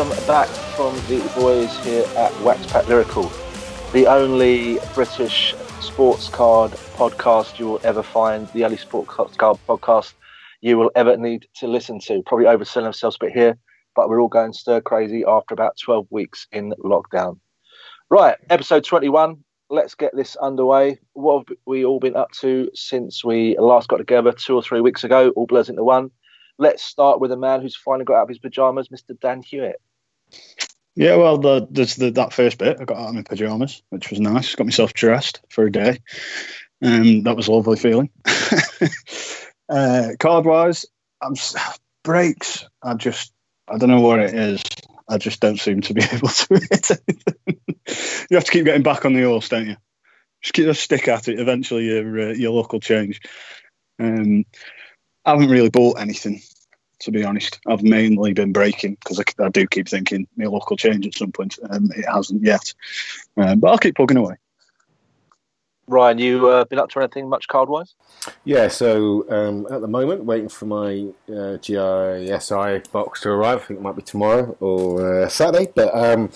welcome back from the boys here at Wax Pack Lyrical, the only British sports card podcast you will ever find, the only sports card podcast you will ever need to listen to. Probably overselling ourselves a bit here, but we're all going stir crazy after about 12 weeks in lockdown. Right, episode 21. Let's get this underway. What have we all been up to since we last got together two or three weeks ago? All blurs into one. Let's start with a man who's finally got out of his pajamas, Mr. Dan Hewitt. Yeah, well, the, there's the, that first bit. I got out of my pajamas, which was nice. Got myself dressed for a day. Um, that was a lovely feeling. uh, card wise, I'm breaks. I just I don't know what it is. I just don't seem to be able to hit anything. you have to keep getting back on the horse, don't you? Just keep a stick at it. Eventually, your uh, your luck will change. Um, I haven't really bought anything, to be honest. I've mainly been breaking because I, I, do keep thinking my luck will change at some point. Um, it hasn't yet, um, but I'll keep plugging away. Ryan, you uh, been up to anything much card wise? Yeah, so um, at the moment, waiting for my uh, GISI box to arrive. I think it might be tomorrow or uh, Saturday. But um,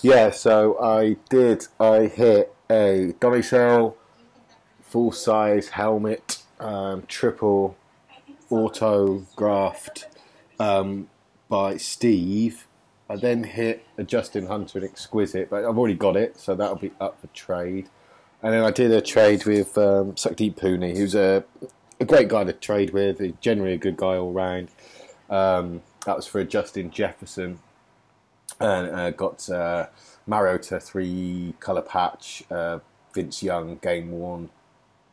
yeah, so I did. I hit a Domicile full size helmet, um, triple autographed um, by Steve. I then hit a Justin Hunter and Exquisite, but I've already got it, so that'll be up for trade. And then I did a trade with um, Sukhdeep Pooney, who's a, a great guy to trade with, He's generally a good guy all round. Um, that was for a Justin Jefferson. And uh, got uh, Mariota three colour patch, uh, Vince Young game worn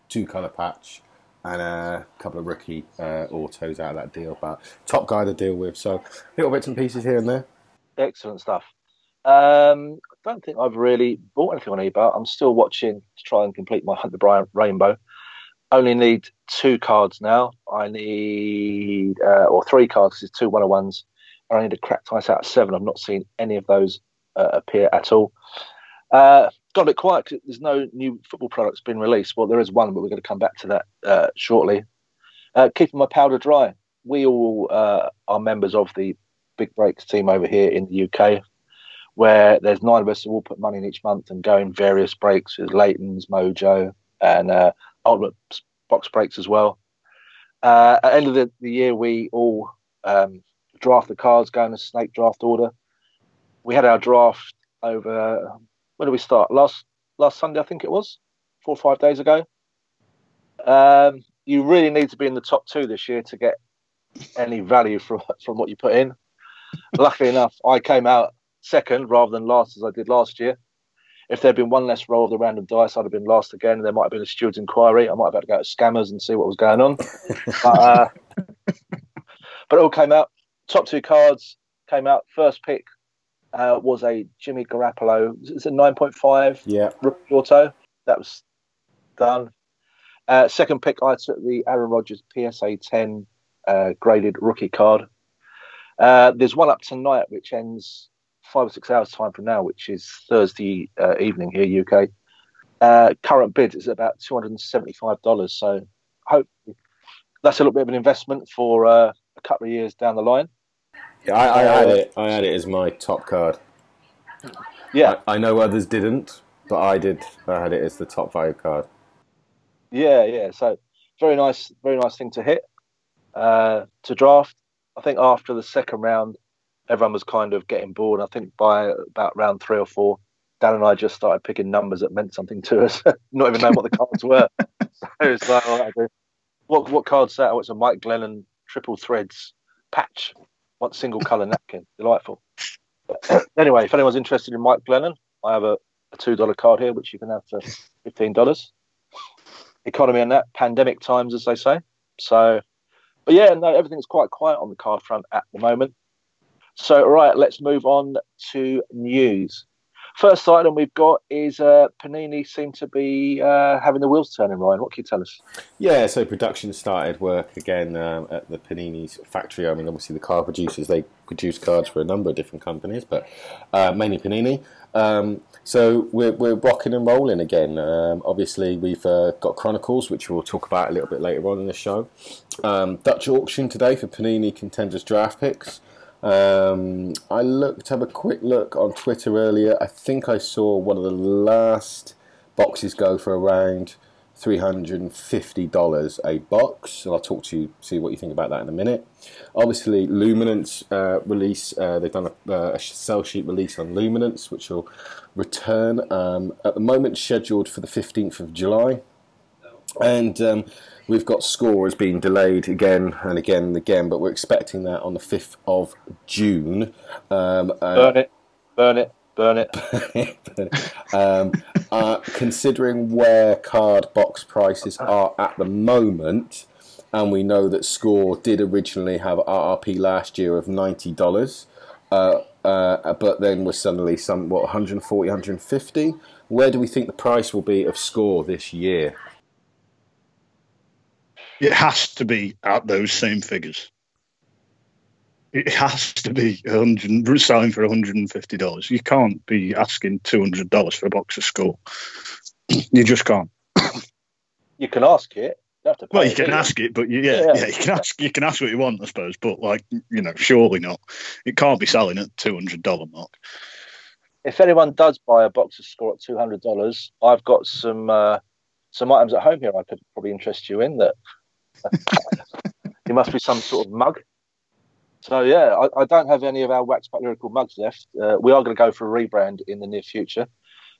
two colour patch, and a couple of rookie uh, autos out of that deal. But top guy to deal with, so little bits and pieces here and there. Excellent stuff. Um, I don't think I've really bought anything on eBay. I'm still watching to try and complete my Hunter Bryant Rainbow. Only need two cards now. I need, uh, or three cards, it's two one of ones. I need a cracked ice out of seven. I've not seen any of those uh, appear at all. Uh, got a bit quiet because there's no new football products being released. Well, there is one, but we're going to come back to that uh, shortly. Uh, keeping my powder dry. We all uh, are members of the Big Breaks team over here in the UK, where there's nine of us who all put money in each month and go in various breaks with Layton's, Mojo, and uh, Ultimate Box Breaks as well. Uh, at the end of the, the year, we all um, draft the cards, go in a snake draft order. We had our draft over when did we start? Last last Sunday, I think it was, four or five days ago. Um, you really need to be in the top two this year to get any value from from what you put in. Luckily enough, I came out second rather than last as I did last year. If there'd been one less roll of the random dice, I'd have been last again. There might have been a steward's inquiry. I might have had to go to scammers and see what was going on. but, uh, but it all came out. Top two cards came out. First pick uh, was a Jimmy Garoppolo. It's a 9.5 yeah. auto. That was done. Uh, second pick, I took the Aaron Rodgers PSA 10 uh, graded rookie card. Uh, there's one up tonight, which ends five or six hours time from now, which is Thursday uh, evening here, UK. Uh, current bid is about two hundred and seventy-five dollars. So, hope that's a little bit of an investment for uh, a couple of years down the line. Yeah, I, I had it. I had it as my top card. Yeah, I, I, know others didn't, but I did. I had it as the top five card. Yeah, yeah. So very nice, very nice thing to hit uh, to draft. I think after the second round, everyone was kind of getting bored. I think by about round three or four, Dan and I just started picking numbers that meant something to us, not even knowing what the cards were. so it's like, what what card's that? Oh, it's a Mike Glennon triple threads patch one single colour napkin. Delightful. anyway, if anyone's interested in Mike Glennon, I have a, a two dollar card here, which you can have for fifteen dollars. Economy and that pandemic times, as they say. So, but yeah, no, everything's quite quiet on the card front at the moment. So, all right, let's move on to news. First item we've got is uh, Panini seem to be uh, having the wheels turning. Ryan, what can you tell us? Yeah, so production started work again um, at the Panini's factory. I mean, obviously the car producers they produce cards for a number of different companies, but uh, mainly Panini. Um, so we're, we're rocking and rolling again. Um, obviously, we've uh, got Chronicles, which we'll talk about a little bit later on in the show. Um, Dutch auction today for Panini Contenders draft picks. Um, I looked, have a quick look on Twitter earlier. I think I saw one of the last boxes go for around $350 a box. And I'll talk to you, see what you think about that in a minute. Obviously, Luminance uh, release, uh, they've done a, uh, a, sell sheet release on Luminance, which will return um, at the moment scheduled for the 15th of July. And um, we've got scores being delayed again and again and again, but we're expecting that on the 5th of June. Um, uh, burn it, burn it, burn it. um, uh, considering where card box prices are at the moment, and we know that Score did originally have RRP last year of $90. Uh, uh, but then was suddenly some what 140 150 where do we think the price will be of score this year it has to be at those same figures. It has to be selling for $150. You can't be asking $200 for a box of score. you just can't. You can ask it. You well, you can ask it, but you, yeah, yeah, yeah, you can ask. You can ask what you want, I suppose. But like, you know, surely not. It can't be selling at two hundred dollar mark. If anyone does buy a box of score at two hundred dollars, I've got some uh, some items at home here I could probably interest you in that it must be some sort of mug. So yeah, I, I, don't have any of our wax pack lyrical mugs left. Uh, we are going to go for a rebrand in the near future,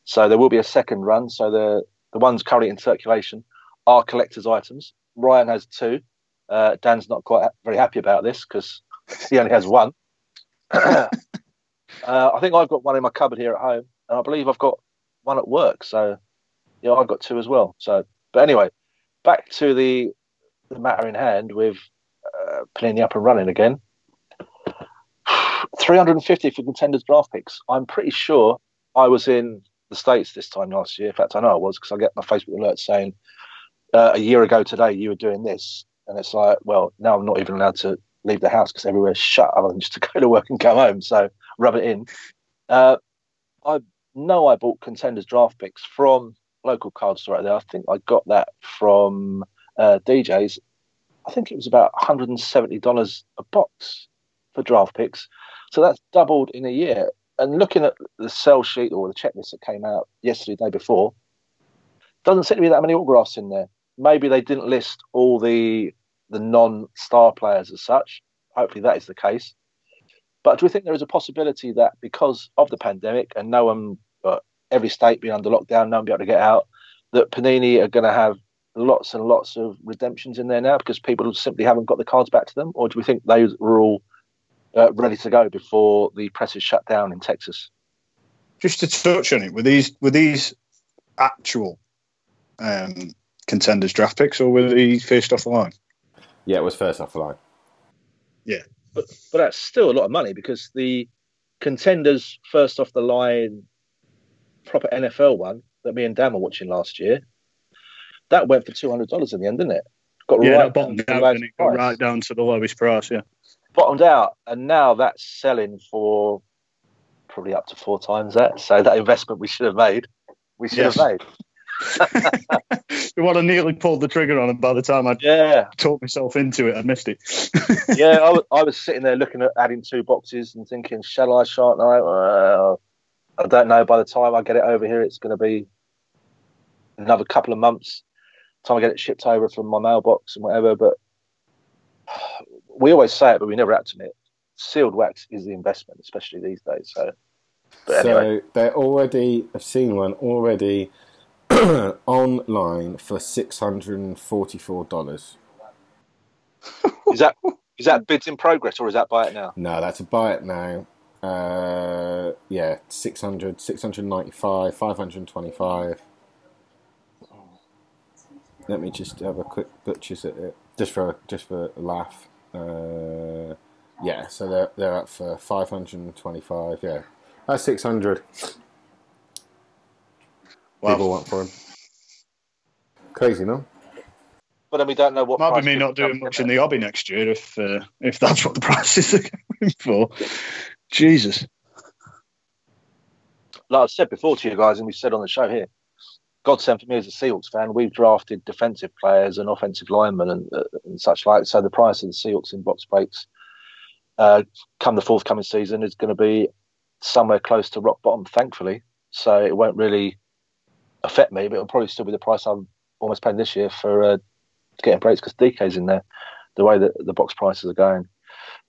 so there will be a second run. So the the ones currently in circulation are collector's items. Ryan has two. Uh, Dan's not quite very happy about this because he only has one. uh, I think I've got one in my cupboard here at home, and I believe I've got one at work. So yeah, I've got two as well. So, but anyway, back to the the matter in hand with uh, Panini up and running again. 350 for contenders draft picks. I'm pretty sure I was in the States this time last year. In fact, I know I was because I get my Facebook alert saying uh, a year ago today you were doing this. And it's like, well, now I'm not even allowed to leave the house because everywhere's shut other than just to go to work and come home. So rub it in. Uh, I know I bought contenders draft picks from local card store out there. I think I got that from uh, DJs, I think it was about $170 a box for draft picks. So that's doubled in a year. And looking at the sell sheet or the checklist that came out yesterday, day before, doesn't seem to be that many autographs in there. Maybe they didn't list all the the non-star players as such. Hopefully that is the case. But do we think there is a possibility that because of the pandemic and no one, uh, every state being under lockdown, no one be able to get out, that Panini are going to have lots and lots of redemptions in there now because people simply haven't got the cards back to them, or do we think those were all uh, ready to go before the presses shut down in Texas? Just to touch on it, were these were these actual um, contenders draft picks, or were they first off the line? Yeah, it was first off the line. Yeah, but but that's still a lot of money because the contenders first off the line proper NFL one that me and Dan were watching last year that went for two hundred dollars in the end, didn't it? Got yeah, right bottomed down, out and it got right down to the lowest price. Yeah, bottomed out, and now that's selling for probably up to four times that. So that investment we should have made, we should yes. have made. we want to nearly pulled the trigger on, and by the time I yeah talked myself into it, I missed it. yeah, I was, I was, sitting there looking at adding two boxes and thinking, shall I, shan't I? Uh, I don't know. By the time I get it over here, it's going to be another couple of months time I get it shipped over from my mailbox and whatever. But we always say it, but we never act on it. Sealed wax is the investment, especially these days. So, but so they're already. I've seen one already online for six hundred and forty-four dollars. is that is that bids in progress or is that buy it now? No, that's a buy it now. Uh, yeah, 600, 695, 525. Let me just have a quick butchers at it, just for just for a laugh. Uh, yeah, so they're they're up for five hundred and twenty-five. Yeah, that's six hundred. Wow. People want for him. Crazy, no? But then we don't know what. Might be me not doing much in the hobby next year if uh, if that's what the prices are going for. Jesus. Like I've said before to you guys, and we said on the show here, godsend for me as a Seahawks fan. We've drafted defensive players and offensive linemen and, uh, and such like. So the price of the Seahawks in box breaks uh, come the forthcoming season is going to be somewhere close to rock bottom, thankfully. So it won't really affect me, but it'll probably still be the price I'm almost paying this year for uh, getting breaks because DK's in there, the way that the box prices are going.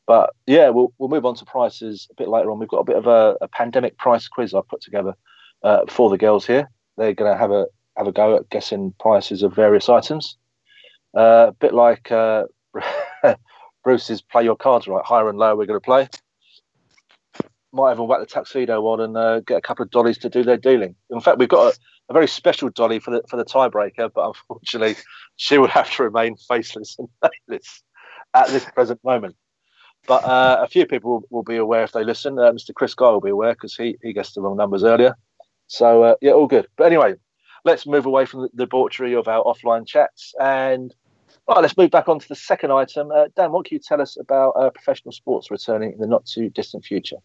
But yeah, we'll we'll move on to prices a bit later on. We've got a bit of a, a pandemic price quiz I've put together uh, for the girls here. They're going to have a have a go at guessing prices of various items. Uh, a bit like uh, Bruce's play your cards right, higher and lower. We're going to play. Might even whack the tuxedo on and uh, get a couple of dollies to do their dealing. In fact, we've got a, a very special dolly for the for the tiebreaker, but unfortunately, she will have to remain faceless and nameless at this present moment. But uh, a few people will, will, be aware if they listen. Uh, Mr. Chris Guy will be aware because he, he guessed the wrong numbers earlier. So, uh, yeah, all good. But anyway, let's move away from the debauchery of our offline chats and right, let's move back on to the second item. Uh, Dan, what can you tell us about uh, professional sports returning in the not too distant future?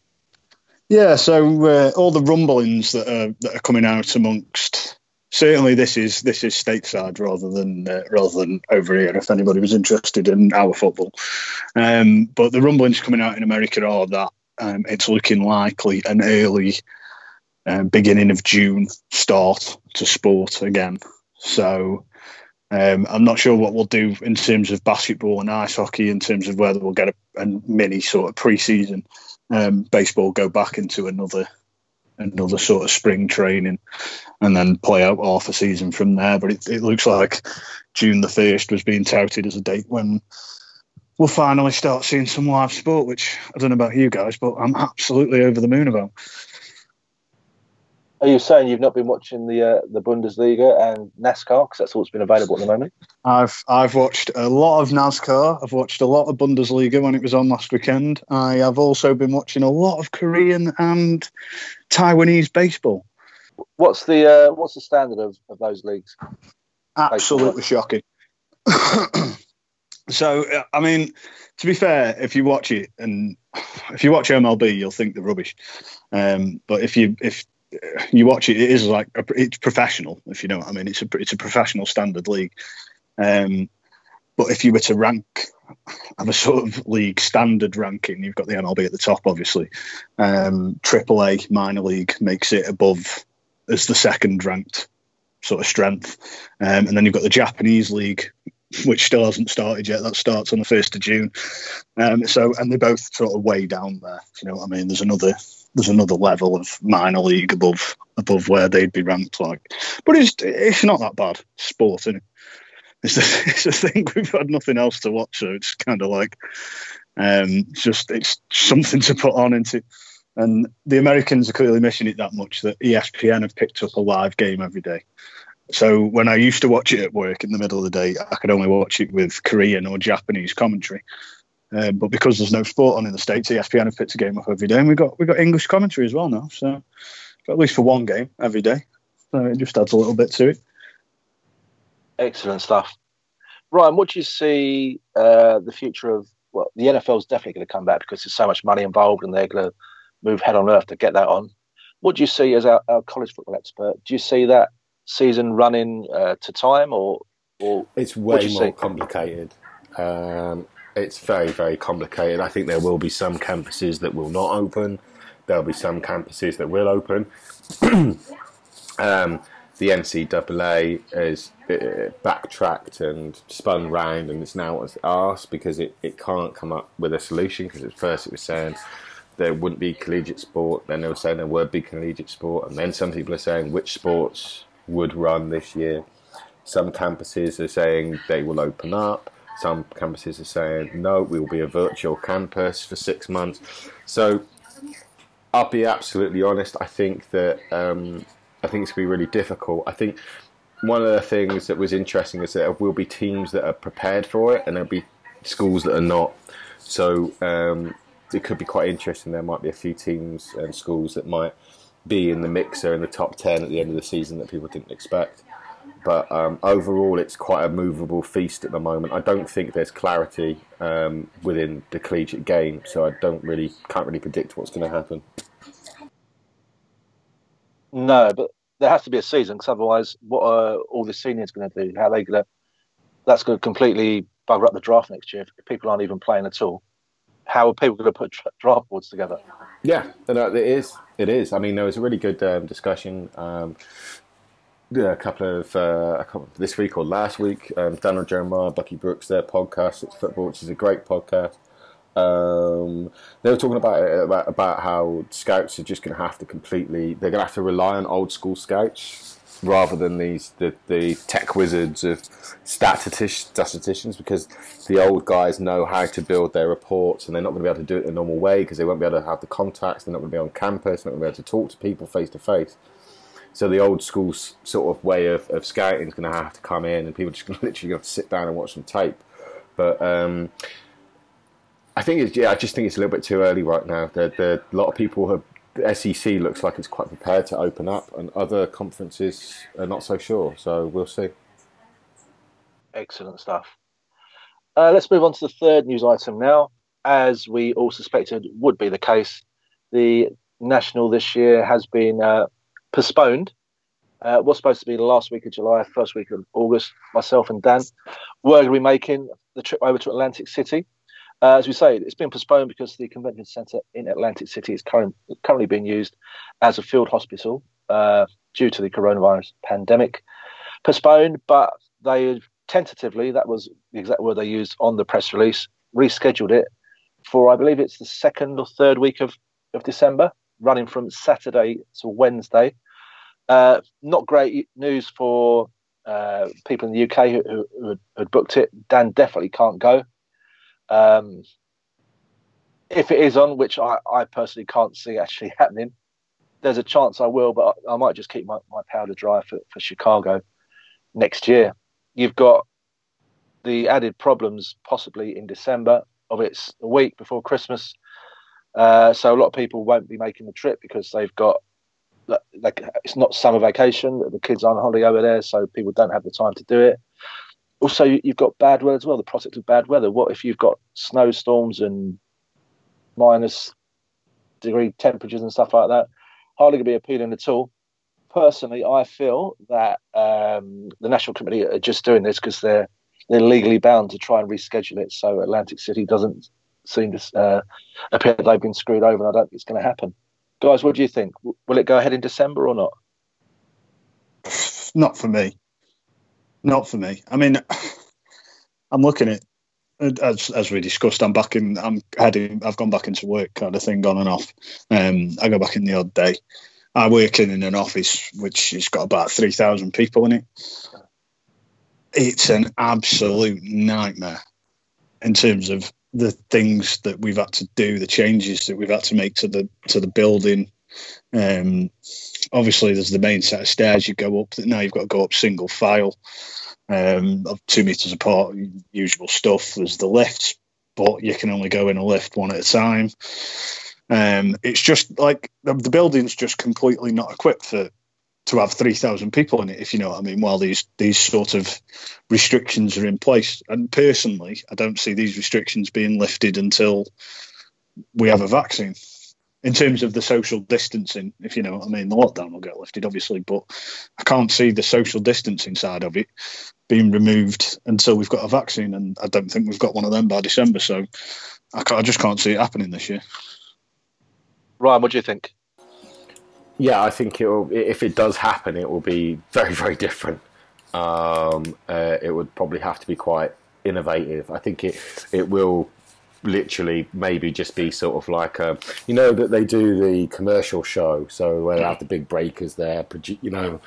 Yeah, so uh, all the rumblings that are, that are coming out amongst certainly this is this is stateside rather than uh, rather than over here. If anybody was interested in our football, um, but the rumblings coming out in America are that um, it's looking likely an early um, beginning of June start to sport again. So um, I'm not sure what we'll do in terms of basketball and ice hockey, in terms of whether we'll get a, a mini sort of pre-season. Um, baseball go back into another another sort of spring training and then play out half a season from there. But it, it looks like June the 1st was being touted as a date when we'll finally start seeing some live sport, which I don't know about you guys, but I'm absolutely over the moon about. Are you saying you've not been watching the uh, the Bundesliga and NASCAR because that's all that's been available at the moment? I've I've watched a lot of NASCAR. I've watched a lot of Bundesliga when it was on last weekend. I have also been watching a lot of Korean and Taiwanese baseball. What's the uh, what's the standard of, of those leagues? Absolutely shocking. so I mean, to be fair, if you watch it and if you watch MLB, you'll think they're rubbish. Um, but if you if you watch it, it is like a, it's professional, if you know what I mean. It's a it's a professional standard league. Um, but if you were to rank, have a sort of league standard ranking, you've got the MLB at the top, obviously. Um, AAA minor league makes it above as the second ranked sort of strength, um, and then you've got the Japanese league, which still hasn't started yet. That starts on the first of June. Um, so, and they're both sort of way down there. You know what I mean? There's another there's another level of minor league above above where they'd be ranked like. But it's it's not that bad sport, isn't it? It's the, it's thing we've had nothing else to watch, so it's kind of like um, just it's something to put on into. And the Americans are clearly missing it that much that ESPN have picked up a live game every day. So when I used to watch it at work in the middle of the day, I could only watch it with Korean or Japanese commentary. Um, but because there's no sport on in the states, ESPN have picked a game up every day, and we got we got English commentary as well now. So at least for one game every day, so it just adds a little bit to it. Excellent stuff, Ryan. What do you see uh, the future of? Well, the NFL is definitely going to come back because there's so much money involved, and they're going to move head on earth to get that on. What do you see as our, our college football expert? Do you see that season running uh, to time, or, or it's way more see? complicated? Um, it's very, very complicated. I think there will be some campuses that will not open. There'll be some campuses that will open. um, the NCAA has uh, backtracked and spun round, and it's now asked because it, it can't come up with a solution. Because at first it was saying there wouldn't be collegiate sport, then they were saying there would be collegiate sport, and then some people are saying which sports would run this year. Some campuses are saying they will open up. Some campuses are saying, no, we will be a virtual campus for six months. So I'll be absolutely honest. I think that um, I think it's going to be really difficult. I think one of the things that was interesting is that there will be teams that are prepared for it, and there'll be schools that are not. So um, it could be quite interesting. There might be a few teams and schools that might be in the mixer in the top ten at the end of the season that people didn't expect. But um, overall, it's quite a movable feast at the moment. I don't think there's clarity um, within the collegiate game, so I don't really can't really predict what's going to happen. No, but there has to be a season because otherwise, what are all the seniors going to do? How are they going to? That's going to completely bugger up the draft next year if people aren't even playing at all. how are people going to put draft boards together? Yeah, it is. It is. I mean, there was a really good um, discussion. Um, a couple of uh, this week or last week, um, Daniel Jeremiah, Bucky Brooks, their podcast, It's Football, which is a great podcast. Um, they were talking about, about about how scouts are just going to have to completely they're going to have to rely on old school scouts rather than these the, the tech wizards of statisticians because the old guys know how to build their reports and they're not going to be able to do it the normal way because they won't be able to have the contacts they're not going to be on campus they're not going to be able to talk to people face to face so the old school sort of way of, of scouting is going to have to come in and people just going to literally have to sit down and watch some tape but um, I think it's yeah. I just think it's a little bit too early right now. The, the, a lot of people have. The SEC looks like it's quite prepared to open up, and other conferences are not so sure. So we'll see. Excellent stuff. Uh, let's move on to the third news item now. As we all suspected would be the case, the national this year has been uh, postponed. Uh, was supposed to be the last week of July, first week of August. Myself and Dan were going to be making the trip over to Atlantic City uh, as we say, it's been postponed because the convention centre in Atlantic City is current, currently being used as a field hospital uh, due to the coronavirus pandemic. Postponed, but they tentatively, that was the exact word they used on the press release, rescheduled it for, I believe it's the second or third week of, of December, running from Saturday to Wednesday. Uh, not great news for uh, people in the UK who, who, who, had, booked it. Dan definitely can't go. Um, if it is on, which I, I personally can't see actually happening, there's a chance I will, but I, I might just keep my, my powder dry for, for Chicago next year. You've got the added problems possibly in December of it's a week before Christmas. Uh, so a lot of people won't be making the trip because they've got like it's not summer vacation. The kids aren't holiday over there, so people don't have the time to do it also you've got bad weather as well. The prospect of bad weather. What if you've got snowstorms and minus degree temperatures and stuff like that? Hardly going to be appealing at all. Personally, I feel that um, the national committee are just doing this because they're they're legally bound to try and reschedule it. So Atlantic City doesn't seem to uh, appear that they've been screwed over, and I don't think it's going to happen. Guys, what do you think? Will it go ahead in December or not? Not for me not for me. I mean, I'm looking at as as we discussed. I'm back in. I'm heading. I've gone back into work, kind of thing, on and off. Um, I go back in the odd day. I work in, in an office which has got about three thousand people in it. It's an absolute nightmare in terms of the things that we've had to do, the changes that we've had to make to the to the building. Um, obviously, there's the main set of stairs you go up. Now you've got to go up single file um, of two meters apart, usual stuff. There's the lifts, but you can only go in a lift one at a time. Um, it's just like the, the building's just completely not equipped for to have 3,000 people in it, if you know what I mean, while these these sort of restrictions are in place. And personally, I don't see these restrictions being lifted until we have a vaccine in terms of the social distancing, if you know what I mean. The lockdown will get lifted, obviously, but I can't see the social distancing side of it being removed until we've got a vaccine, and I don't think we've got one of them by December. So I, I just can't see it happening this year. Ryan, what do you think? Yeah, I think it will. If it does happen, it will be very, very different. Um, uh, it would probably have to be quite innovative. I think it it will literally maybe just be sort of like a, you know that they do the commercial show, so where they have the big breakers there, you know,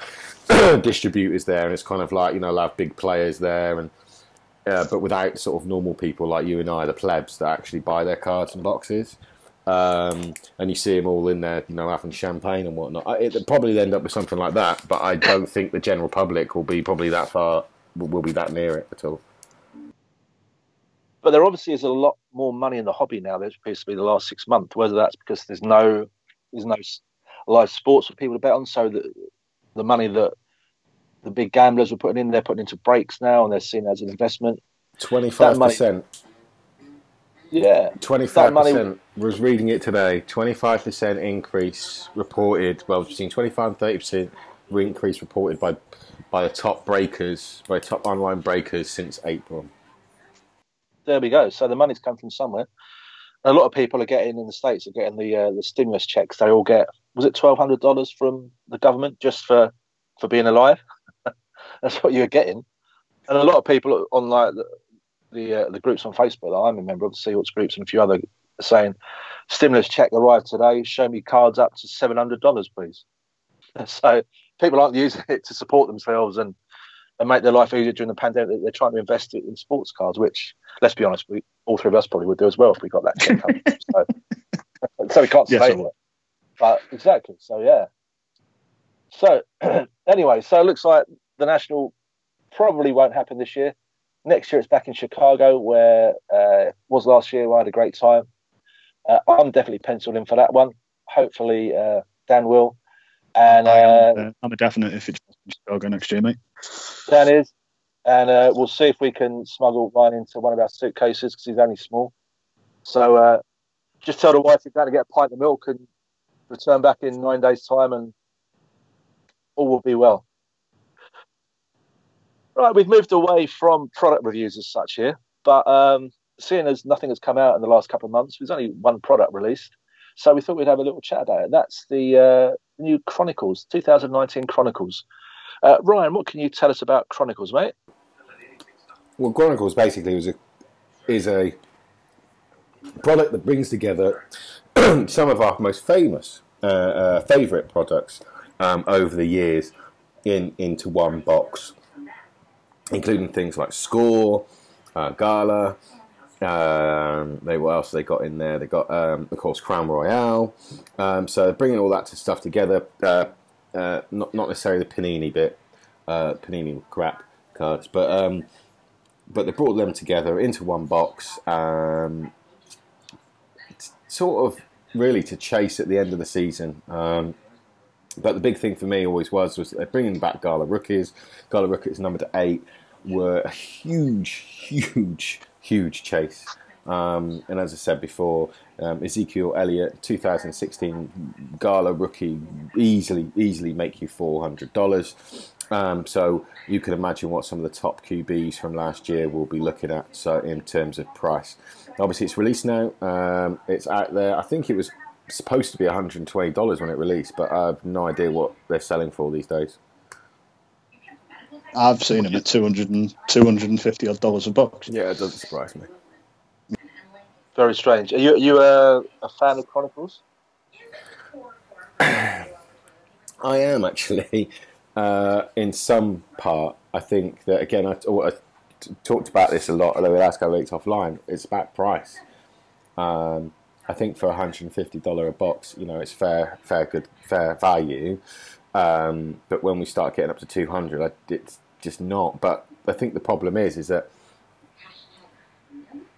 distributors there, and it's kind of like you know, they have big players there, and uh, but without sort of normal people like you and I, the plebs that actually buy their cards and boxes. Um, and you see them all in there, you know, having champagne and whatnot. It probably end up with something like that, but I don't think the general public will be probably that far, will be that near it at all. But there obviously is a lot more money in the hobby now than appears to be the last six months. Whether that's because there's no there's no live sports for people to bet on, so that the money that the big gamblers were putting in, they're putting into breaks now, and they're seen as an investment. Twenty five percent. Yeah, twenty five percent. Was reading it today. Twenty five percent increase reported. Well, between twenty five and thirty percent increase reported by by the top breakers, by top online breakers since April there we go. So the money's come from somewhere. a lot of people are getting in the states are getting the uh, the stimulus checks. They all get was it twelve hundred dollars from the government just for for being alive. That's what you're getting, and a lot of people on like the uh, the groups on Facebook that I'm a member of, the Seahawks groups and a few other saying stimulus check arrived today. Show me cards up to seven hundred dollars, please. So people aren't using it to support themselves and and make their life easier during the pandemic. They're trying to invest it in sports cards, which, let's be honest, we all three of us probably would do as well if we got that check. so, so we can't yes, it. But exactly. So yeah. So anyway, so it looks like the national probably won't happen this year. Next year it's back in Chicago, where uh, was last year. I had a great time. Uh, I'm definitely penciled in for that one. Hopefully, uh, Dan will. And uh, I'm a definite if it's Chicago next year, mate. Dan is, and uh, we'll see if we can smuggle Ryan into one of our suitcases because he's only small. So uh, just tell the wife you're going to get a pint of milk and return back in nine days' time, and all will be well. Right, we've moved away from product reviews as such here, but um, seeing as nothing has come out in the last couple of months, there's only one product released. So we thought we'd have a little chat about it. That's the uh, new Chronicles, 2019 Chronicles. Uh, Ryan, what can you tell us about Chronicles, mate? Well, Chronicles basically a is a product that brings together some of our most famous, uh, uh, favourite products um, over the years in into one box, including things like Score, uh, Gala, um, they what else they got in there? They got um, of course Crown Royale. Um, so bringing all that stuff together, uh, uh, not not necessarily the Panini bit, uh, Panini crap cards, but um, but they brought them together into one box, um, sort of really to chase at the end of the season. But the big thing for me always was was bringing back Gala rookies. Gala rookies number to eight were a huge, huge huge chase. Um, and as I said before, um, Ezekiel Elliott, 2016 Gala rookie, easily easily make you four hundred dollars. Um, so you can imagine what some of the top QBs from last year will be looking at. So in terms of price, obviously it's released now. Um, it's out there. I think it was supposed to be 120 dollars when it released, but I have no idea what they're selling for these days. I've seen them at 200 and, 250 odd dollars a box. Yeah, it doesn't surprise me. Very strange. Are you, are you a, a fan of Chronicles? I am actually, uh, in some part. I think that again, I, I talked about this a lot. Although we asked our weeks offline, it's about price. Um, I think for $150 a box, you know, it's fair, fair, good, fair value. Um, but when we start getting up to 200, it's just not. But I think the problem is, is that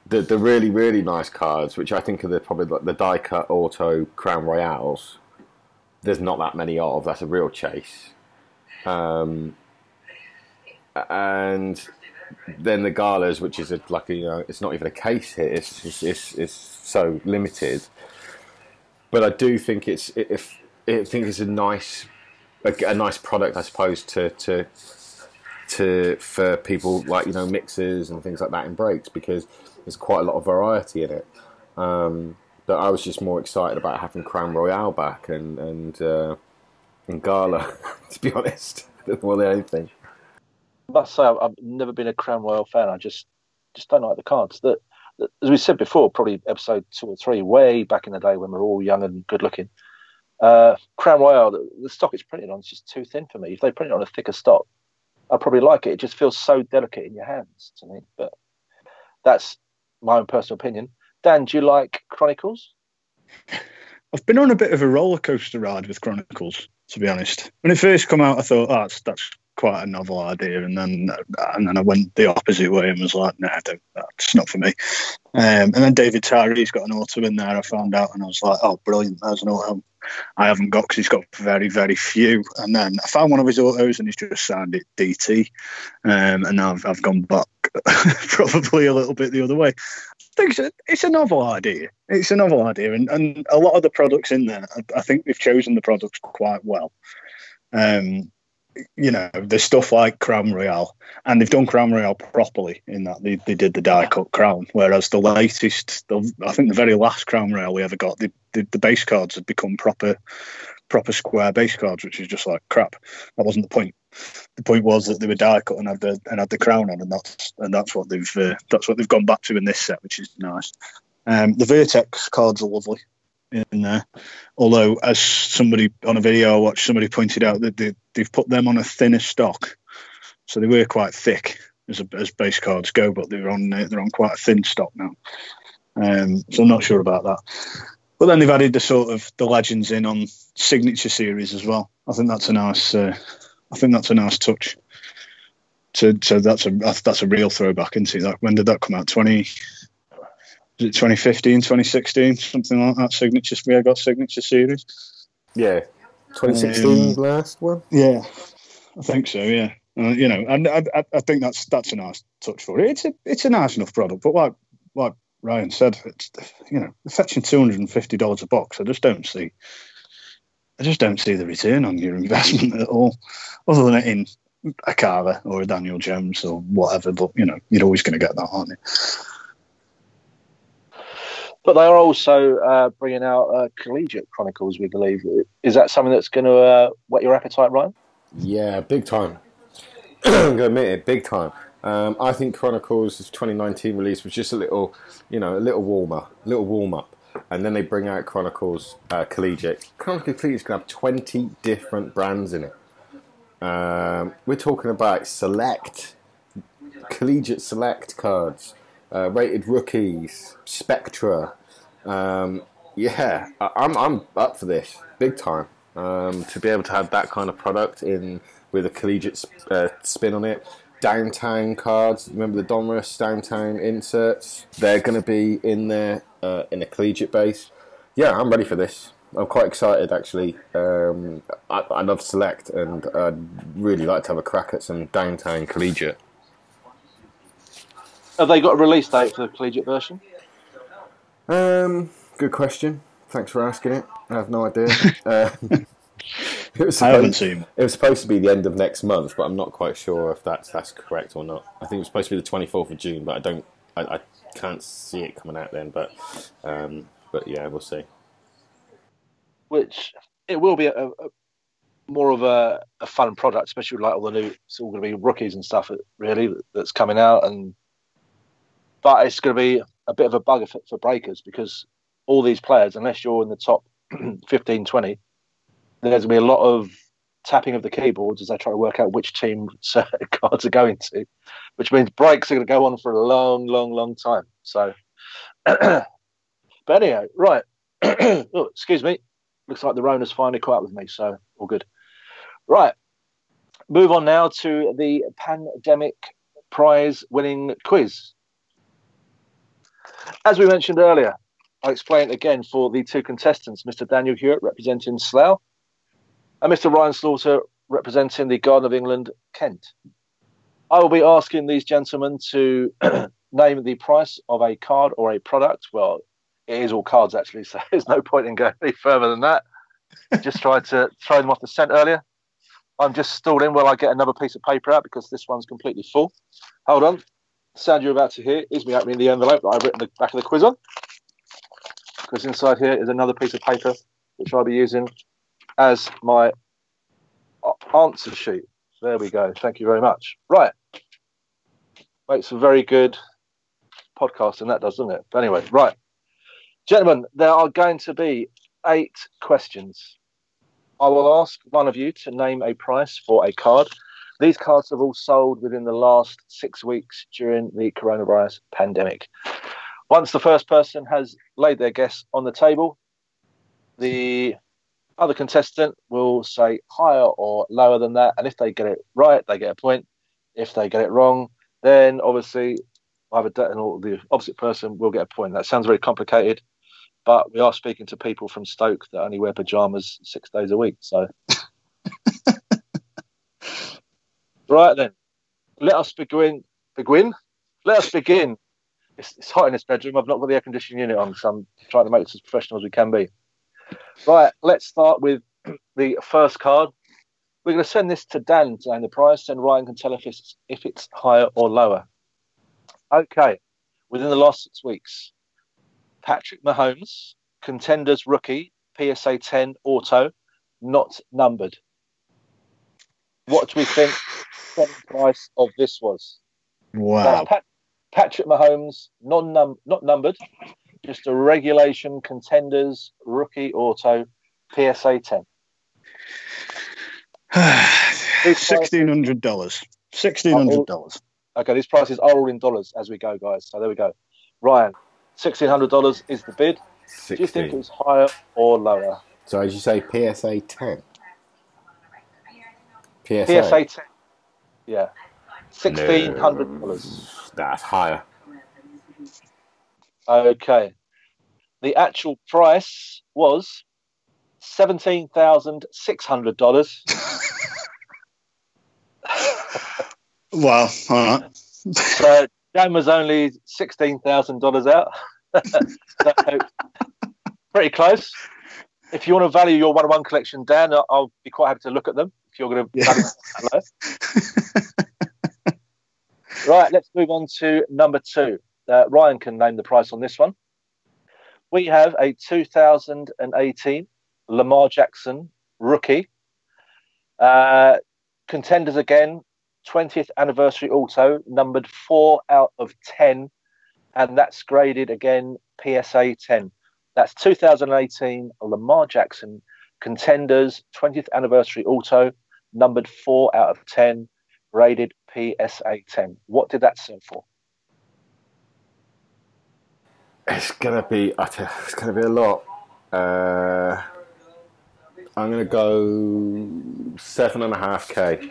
the the really really nice cards, which I think are the probably like the die cut auto crown royales, there's not that many of. That's a real chase. Um, and then the galas, which is a, like you know, it's not even a case here. It's it's, it's, it's so limited. But I do think it's if I think it's a nice a, a nice product, I suppose, to to to for people like you know mixers and things like that in breaks because there's quite a lot of variety in it. Um, but I was just more excited about having Crown Royale back and and uh, and Gala, to be honest, more than anything. I must say I've, never been a Crown Royale fan. I just just don't like the cards. That, that as we said before, probably episode two or three, way back in the day when we were all young and good looking. Uh, Crown Royale, the, the stock it's printed on is just too thin for me. If they print it on a thicker stock, I'd probably like it. It just feels so delicate in your hands to me. But that's my own personal opinion. Dan, do you like Chronicles? I've been on a bit of a roller coaster ride with Chronicles, to be honest. When it first came out, I thought, oh, that's that's quite a novel idea, and then and then I went the opposite way and was like, nah, that's not for me. Um, and then David Tyree's got an auto in there. I found out, and I was like, oh, brilliant! There's an auto I haven't got because he's got very, very few. And then I found one of his autos and he's just signed it DT. Um, and now I've, I've gone back probably a little bit the other way. I think it's a, it's a novel idea. It's a novel idea. And, and a lot of the products in there, I, I think they've chosen the products quite well. Um, you know, there's stuff like Crown Royale, and they've done Crown Royale properly in that they, they did the die cut crown, whereas the latest, the, I think the very last Crown Royale we ever got, the, the, the base cards had become proper proper square base cards, which is just like crap. That wasn't the point. The point was that they were die cut and had the and had the crown on, and that's and that's what they've uh, that's what they've gone back to in this set, which is nice. Um, the Vertex cards are lovely in there. Although, as somebody on a video I watched, somebody pointed out that they, they've put them on a thinner stock, so they were quite thick as, a, as base cards go, but they're on uh, they're on quite a thin stock now. Um, so I'm not sure about that. But then they've added the sort of the legends in on signature series as well. I think that's a nice. Uh, I think that's a nice touch. So, so that's a that's a real throwback, isn't it? That when did that come out? Twenty. Was it 2015, 2016, something like that? Signature. We got signature series. Yeah, 2016 um, last one. Yeah, I think so. Yeah, uh, you know, and I, I, I, think that's that's a nice touch for it. It's a it's a nice enough product, but like like Ryan said, it's you know, fetching two hundred and fifty dollars a box. I just don't see. I just don't see the return on your investment at all, other than it in a Carver or a Daniel Jones or whatever. But you know, you're always going to get that, aren't you? But they are also uh, bringing out uh, Collegiate Chronicles, we believe. Is that something that's going to uh, whet your appetite, Ryan? Yeah, big time. I'm going to admit it, big time. Um, I think Chronicles' 2019 release was just a little, you know, a little warmer, a little warm up. And then they bring out Chronicles uh, Collegiate. Chronicles Collegiate to have 20 different brands in it. Um, we're talking about select, collegiate select cards, uh, rated rookies, Spectra. Um, yeah, I, am I'm up for this big time. Um, to be able to have that kind of product in with a collegiate uh, spin on it. Downtown cards, remember the Donruss downtown inserts? They're going to be in there uh, in a collegiate base. Yeah, I'm ready for this. I'm quite excited actually. Um, I, I, love Select and I'd really like to have a crack at some downtown collegiate. Have they got a release date for the collegiate version? Um, good question. Thanks for asking it. I have no idea. uh, it was supposed, I haven't seen. It was supposed to be the end of next month, but I'm not quite sure if that's that's correct or not. I think it was supposed to be the 24th of June, but I don't. I, I can't see it coming out then. But um, but yeah, we'll see. Which it will be a, a more of a, a, fun product, especially like all the new. It's all going to be rookies and stuff. Really, that's coming out and but it's going to be a bit of a bugger for, for breakers because all these players, unless you're in the top 15, 20, there's going to be a lot of tapping of the keyboards as they try to work out which team cards are going to, which means breaks are going to go on for a long, long, long time. So, but anyhow, right. oh, excuse me. Looks like the Rona's finally caught up with me, so all good. Right. Move on now to the pandemic prize winning quiz. As we mentioned earlier, I'll explain again for the two contestants, Mr. Daniel Hewitt representing Slough and Mr. Ryan Slaughter representing the Garden of England, Kent. I will be asking these gentlemen to name the price of a card or a product. Well, it is all cards actually, so there's no point in going any further than that. just tried to throw them off the scent earlier. I'm just stalling while I get another piece of paper out because this one's completely full. Hold on sound you're about to hear is me opening the envelope that I've written the back of the quiz on. Because inside here is another piece of paper which I'll be using as my answer sheet. There we go. Thank you very much. Right. Makes a very good podcast, and that does, doesn't it? But anyway, right. Gentlemen, there are going to be eight questions. I will ask one of you to name a price for a card these cards have all sold within the last six weeks during the coronavirus pandemic. Once the first person has laid their guess on the table, the other contestant will say higher or lower than that. And if they get it right, they get a point. If they get it wrong, then obviously either the opposite person will get a point. That sounds very complicated, but we are speaking to people from Stoke that only wear pajamas six days a week. So Right then, let us begin. Begin. Let us begin. It's, it's hot in this bedroom. I've not got the air conditioning unit on, so I'm trying to make this as professional as we can be. Right, let's start with the first card. We're going to send this to Dan to name the price, and Ryan can tell if it's if it's higher or lower. Okay, within the last six weeks, Patrick Mahomes, contenders rookie, PSA 10 auto, not numbered. What do we think the price of this was? Wow. That's Pat- Patrick Mahomes, non num not numbered, just a regulation contenders rookie auto, PSA 10. Sixteen hundred dollars. Sixteen hundred dollars. Okay, these prices are all in dollars as we go, guys. So there we go. Ryan, sixteen hundred dollars is the bid. Do you think 16. it's higher or lower? So as you say, PSA 10. PSA. PSA ten. Yeah, sixteen hundred dollars. That's higher. Okay. The actual price was seventeen thousand six hundred dollars. Wow. All right. So Dan was only sixteen thousand dollars out. so, pretty close. If you want to value your one-on-one collection, Dan, I'll- I'll be quite happy to look at them. You're going to Yeah. value them that low. right, let's move on to number two. Uh, Ryan can name the price on this one. We have a 2018 Lamar Jackson rookie. Uh, contenders again, 20th anniversary auto, numbered four out of 10, and that's graded again PSA 10. That's 2018 Lamar Jackson contenders 20th anniversary auto, numbered four out of 10, rated PSA 10. What did that sell for? It's gonna be. I It's gonna be a lot. Uh, I'm gonna go seven and a half k.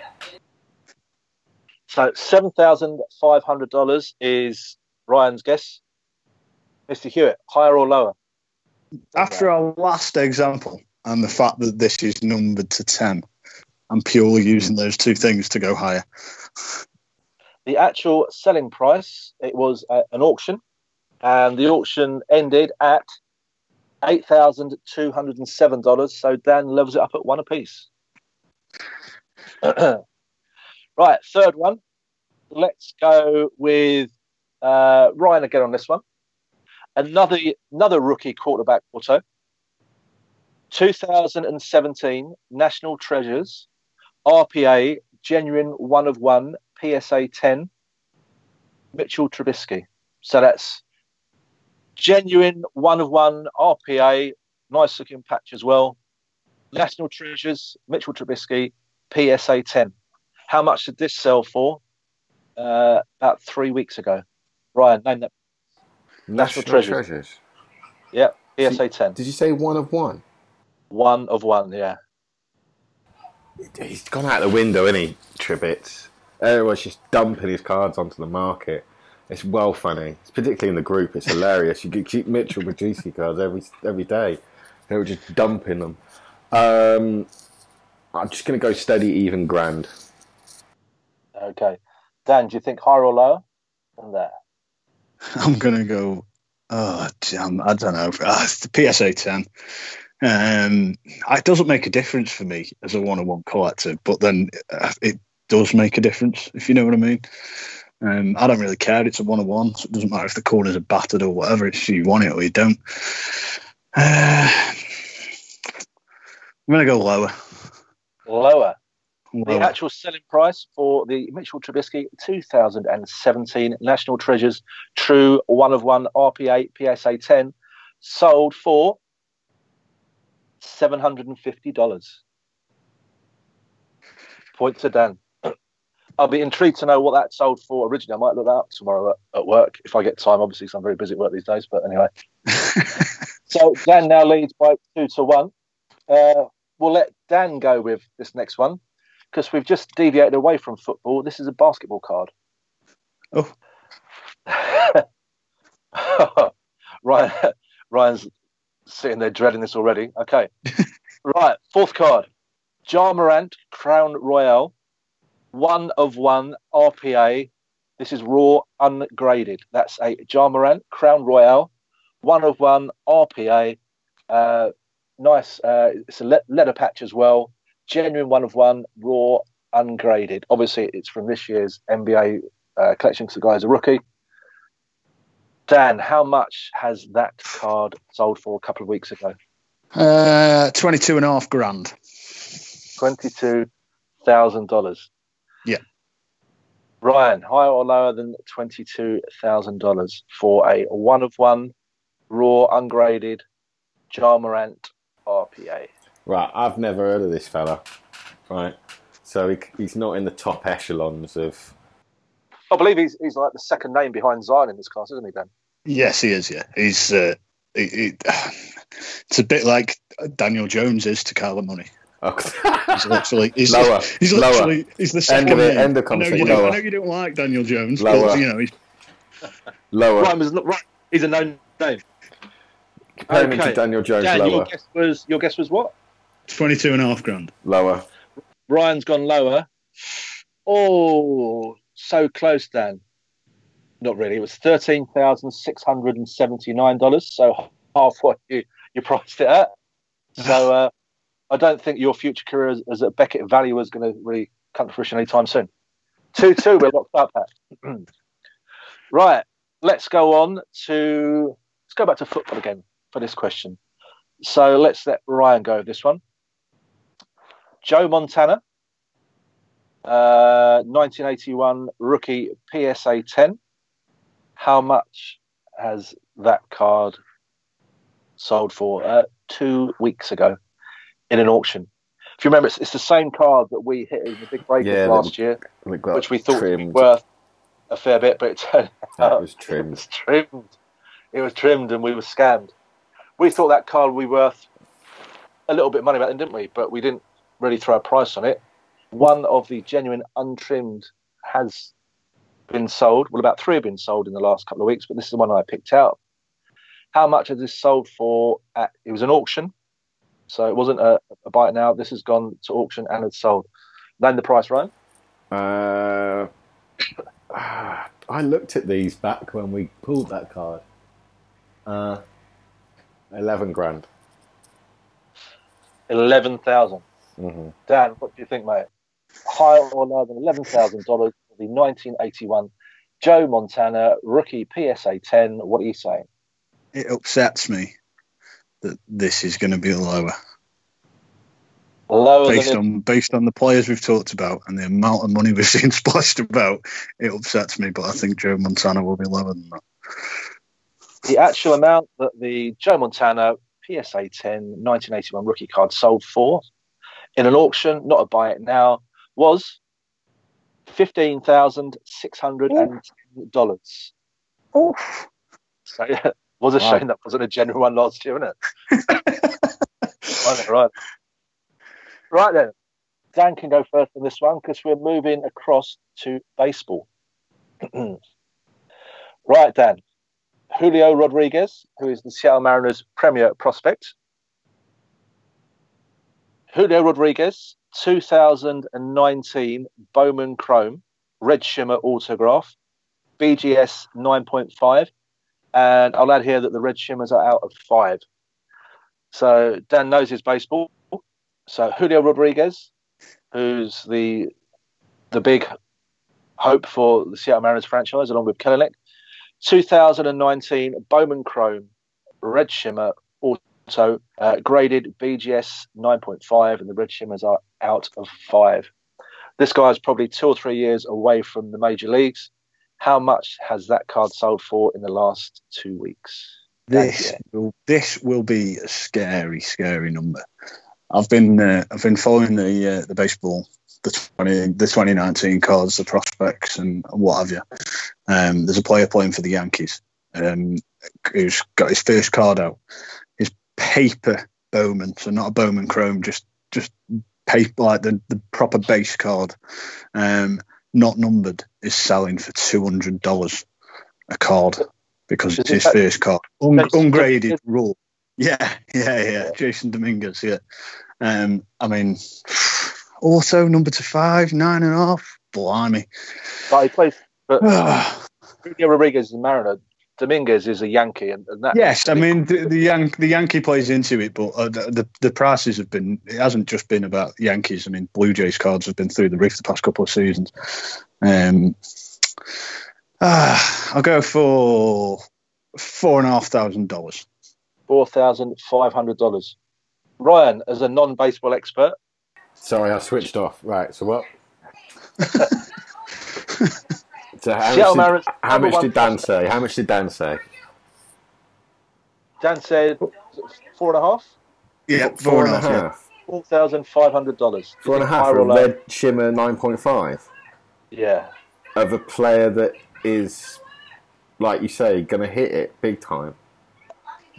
So $7,500 is Ryan's guess. Mr. Hewitt, higher or lower? After our last example and the fact that this is numbered to ten, I'm purely using those two things to go higher. The actual selling price, it was an auction, and the auction ended at $8,207. So Dan levels it up at one apiece. right, third one. Let's go with uh, Ryan again on this one. Another another rookie quarterback auto. 2017 National Treasures RPA genuine one of one PSA 10 Mitchell Trubisky. So that's genuine one of one RPA, nice looking patch as well. National Treasures Mitchell Trubisky PSA 10. How much did this sell for? Uh, about three weeks ago. Ryan, name that National, Treasures. treasures. PSA 10. Did you say one of one? One of one, yeah. He's gone out the window, isn't he, Tribbits? Everyone's just dumping his cards onto the market. It's well funny, it's particularly in the group. It's hilarious. You keep Mitchell producing cards every every day. They were just dumping them. Um, I'm just going to go steady, even, grand. Okay. Dan, do you think higher or lower than that? I'm gonna go. Oh, damn, I don't know. Ah, it's the PSA 10. Um, it doesn't make a difference for me as a one-on-one collector, but then uh, it does make a difference if you know what I mean. Um, I don't really care. It's a one-on-one, so it doesn't matter if the corners are battered or whatever. It's you want it or you don't. Uh, I'm gonna go lower. Lower. The actual selling price for the Mitchell Trubisky 2017 National Treasures True One of One RPA PSA 10 sold for $750. Point to Dan. I'll be intrigued to know what that sold for originally. I might look that up tomorrow at, at work if I get time, obviously, because I'm very busy at work these days. But anyway. So Dan now leads by two to one. Uh, we'll let Dan go with this next one because we've just deviated away from football. This is a basketball card. Oh. Ryan, Ryan's sitting there dreading this already. Okay. right. Fourth card. Ja Morant, Crown Royale. One of one RPA. This is raw, ungraded. That's a Ja Morant, Crown Royale. One of one RPA. Uh, nice. Uh, it's a le- leather patch as well. genuine one of one, raw, ungraded. Obviously, it's from this year's NBA uh, collection because the guy's a rookie. Dan, how much has that card sold for a couple of weeks ago? Uh, 22 and a half grand. $22,000. Yeah. Ryan, higher or lower than $22,000 for a one of one, raw, ungraded Ja RPA? Right, I've never heard of this fella. Right, so he, he's not in the top echelons of. I believe he's, he's like the second name behind Zion in this class, isn't he, Ben? Yes, he is. Yeah, he's. Uh, he, he, it's a bit like Daniel Jones is to Kyler Murray. Oh. He's literally, he's, Lower, he's lower. literally, he's the second of it, name. end of I know, you conversation, don't, I know you don't like Daniel Jones, Lower. but you know he's lower. Ryan was right. He's a known name. Compare him to Daniel Jones. Dan, your guess was your guess was what? 22 and a half grand. Lower. Ryan's gone lower. Oh, so close, Dan. Not really. It was thirteen thousand six hundred and seventy-nine dollars. So half what you you priced it at. So uh, I don't think your future career as, as a Beckett valuer is going to really come to fruition anytime soon. Two-two, we're locked up at. right. Let's go on to let's go back to football again for this question. So let's let Ryan go with this one. Joe Montana, uh, 1981 rookie PSA 10. How much has that card sold for? Uh, two weeks ago in an auction. If you remember, it's, it's the same card that we hit in the big break Yeah, last year, which we thought trimmed. worth a fair bit, but it turned That out was it trimmed. was trimmed. It was trimmed, and we were scammed. We thought that card would be worth a little bit of money back then, didn't we? But we didn't really throw a price on it. One of the genuine untrimmed has been sold. Well, about three have been sold in the last couple of weeks, but this is the one I picked out. How much has this sold for? At, it was an auction, so it wasn't a, a buy it now. This has gone to auction and it's sold. Then the price, Ryan. Uh, I looked at these back when we pulled that card. Uh, Eleven grand. Eleven thousand. Mm-hmm. Dan, what do you think, mate? Higher or lower than eleven thousand dollars for the 1981 Joe Montana rookie PSA 10? What are you saying? It upsets me that this is going to be lower Lower based than on based on the players we've talked about and the amount of money we've seen splashed about. It upsets me, but I think Joe Montana will be lower than that. the actual amount that the Joe Montana PSA 10 1981 rookie card sold for in an auction, not a buy it now, was fifteen thousand six hundred and ten dollars. Oh, So yeah, was a Wow. shame that wasn't a general one last year, isn't it? right, right. Right then, Dan can go first on this one because we're moving across to baseball. right, Dan. Julio Rodriguez, who is the Seattle Mariners' premier prospect. Julio Rodriguez, 2019 Bowman Chrome, Red Shimmer autograph, BGS 9.5. And I'll add here that the Red Shimmers are out of five. So Dan knows his baseball. So Julio Rodriguez, who's the the big hope for the Seattle Mariners franchise, along with Kelenic. 2019 Bowman Chrome, Red Shimmer Auto, uh, graded BGS 9.5, and the Red Shimmers are out of five. This guy is probably two or three years away from the major leagues. How much has that card sold for in the last two weeks? this will this will be a scary, scary number. I've been uh, I've been following the uh, the baseball, the twenty the twenty nineteen cards, the prospects, and what have you. Um, there's a player playing for the Yankees um, who's got his first card out. His paper Bowman, so not a Bowman Chrome, just just paper like the, the proper base card, um, not numbered, is selling for two hundred dollars a card because it's his that- first card, Un- ungraded rule. Yeah, yeah, yeah. Jasson Dominguez. Yeah. Um, I mean, also number to five, nine and a half. Blimey. But he plays. But Julio Rodriguez is a Mariner. Dominguez is a Yankee, and, and that Yes, I mean the the, Yan- the Yankee plays into it, but uh, the, the the prices have been. It hasn't just been about Yankees. I mean, Blue Jays cards have been through the roof the past couple of seasons. Um, ah, I'll go for four and a half thousand dollars. four thousand five hundred dollars. Ryan, as a non-baseball expert, Sorry, I switched off. Right, so what? so how Seattle much, Mariners, did, how much did Dan say? How much did Dan say? Dan said four and a half, Yeah, Four and a half. four thousand five hundred dollars. Four and a half for a red shimmer 9.5 Yeah, of a player that is, like you say, going to hit it big time.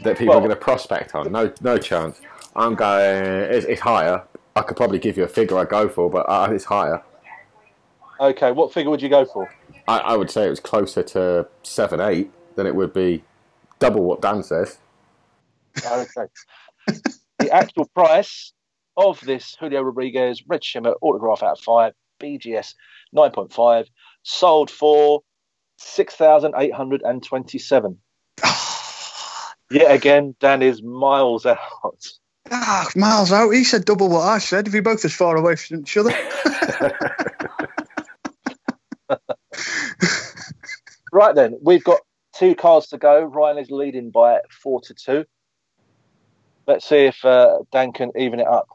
That people Well- are going to prospect on. No, no chance. I'm going. It's, it's higher. I could probably give you a figure I go for, but uh, it's higher. Okay, what figure would you go for? I, I would say it was closer to seven, eight than it would be double what Dan says. Okay. the actual price of this Julio Rodriguez Red Shimmer autograph out of five, BGS 9.5, sold for 6,827. Yet again, Dan is miles out. Ah, miles out. He said double what I said. If we both as far away from each other. Right then, we've got two cards to go. Ryan is leading by four to two. Let's see if uh, Dan can even it up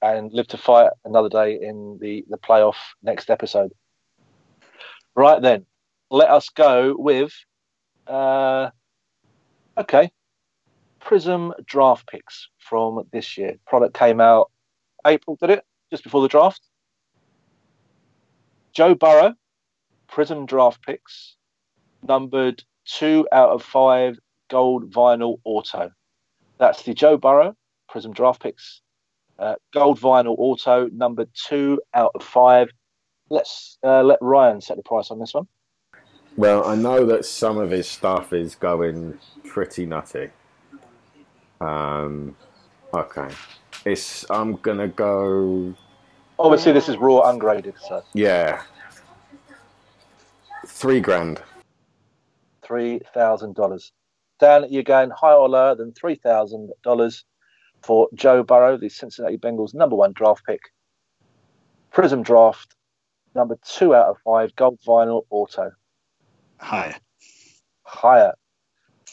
and live to fight another day in the, the playoff next episode. Right then, let us go with uh, okay, Prism draft picks from this year. Product came out April, did it? Just before the draft. Joe Burrow, Prism draft picks, numbered two out of five gold vinyl auto. That's the Joe Burrow Prism draft picks, uh, gold vinyl auto, number two out of five. Let's uh, let Ryan set the price on this one. Well, I know that some of his stuff is going pretty nutty. Um, okay, it's I'm gonna go. Obviously, this is raw, ungraded, so Yeah, three grand. three thousand dollars. Dan, you're going higher or lower than three thousand dollars for Joe Burrow, the Cincinnati Bengals number one draft pick. Prism draft, number two out of five, gold vinyl auto. Higher. Higher.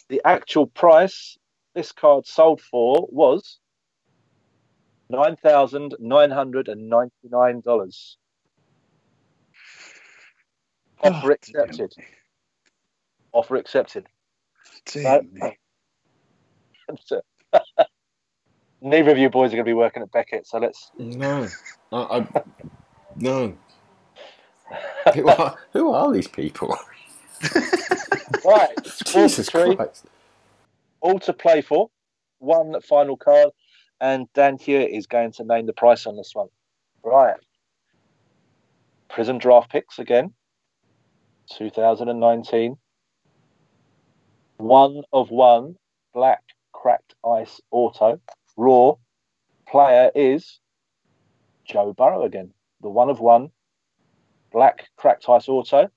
The actual price this card sold for was nine thousand nine hundred and ninety nine dollars. Offer Oh, accepted. Offer accepted. dear me. Neither of you boys are going to be working at Beckett, so let's. No, I, I no. who, are, who are these people? Right, Jesus three. Christ! all to play for. One final card, and Dan Hewitt is going to name the price on this one. Right. Prism draft picks again. 2019. One of one black cracked ice auto. Raw player is Joe Burrow again. The one of one black cracked ice auto.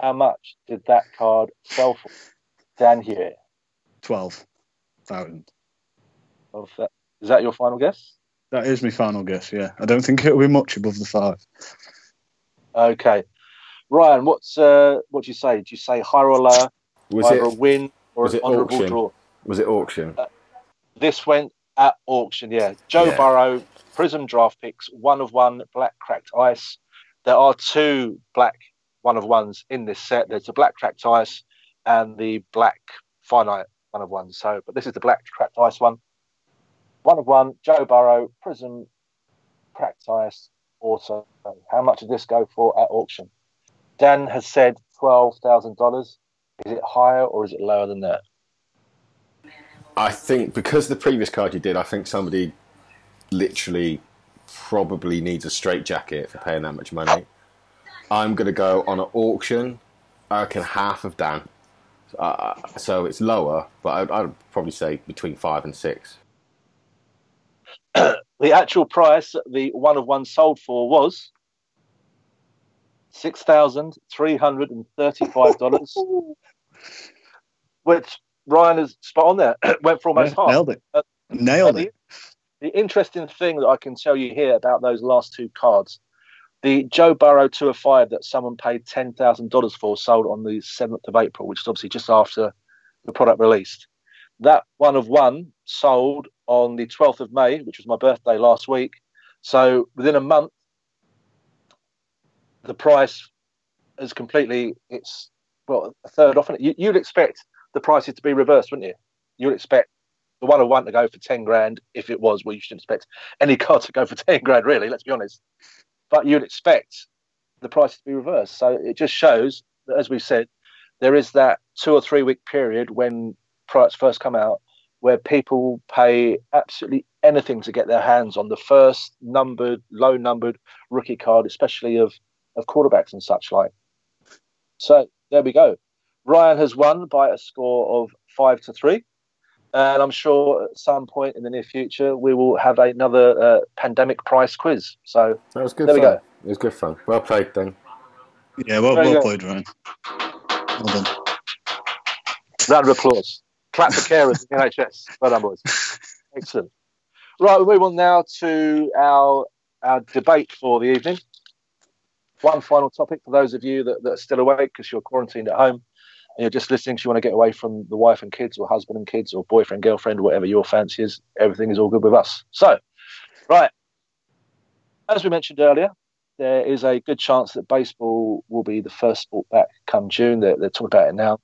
How much did that card sell for? Dan here. Twelve thousand. Of that. Is that your final guess? That is my final guess. Yeah, I don't think it'll be much above the five. Okay. Ryan, what's uh, what do you say? Do you say higher or lower? Was either a win or was an it honourable auction? draw? was it auction? This went at auction, yeah. Joe Yeah. Burrow, Prism draft picks, one of one, black cracked ice. There are two black one of ones in this set. There's the black cracked ice and the black finite one of ones. So, but this is the black cracked ice one. One of one, Joe Burrow, Prism, cracked ice, auto. How much did this go for at auction? Dan has said twelve thousand dollars. Is it higher or is it lower than that? I think because the previous card you did, I think somebody literally probably needs a straight jacket for paying that much money. I'm going to go on an auction. I reckon half of Dan. Uh, so it's lower, but I'd, I'd probably say between five and six. The actual price the one of one sold for was six thousand three hundred and thirty-five dollars, which Ryan is spot on there. Went for almost Yeah, half. nailed it. Uh, Nailed it. The interesting thing that I can tell you here about those last two cards, the Joe Burrow two of five that someone paid ten thousand dollars for sold on the seventh of April, which is obviously just after the product released. That one of one sold on the twelfth of May, which was my birthday last week. So within a month, the price is completely it's well a third off. You, you'd expect the prices to be reversed, wouldn't you? You'd expect the one of one to go for 10 grand if it was well you shouldn't expect any car to go for 10 grand really let's be honest but you'd expect the price to be reversed so it just shows that as we said there is that two or three week period when products first come out where people pay absolutely anything to get their hands on the first numbered low numbered rookie card especially of of quarterbacks and such like so there we go ryan has won by a score of five to three and I'm sure at some point in the near future we will have another uh, pandemic price quiz. So That was good There we go. It was good fun. Well played, then. Yeah, well, well played, Ryan. Well done. round of applause. Clap for carers in the NHS. Well done, boys. Excellent. Right, we move on now to our our debate for the evening. One final topic for those of you that, that are still awake because you're quarantined at home and you're just listening because you want to get away from the wife and kids or husband and kids or boyfriend, girlfriend, whatever your fancy is. Everything is all good with us. So, right. As we mentioned earlier, there is a good chance that baseball will be the first sport back come June. They're, they're talking about it now.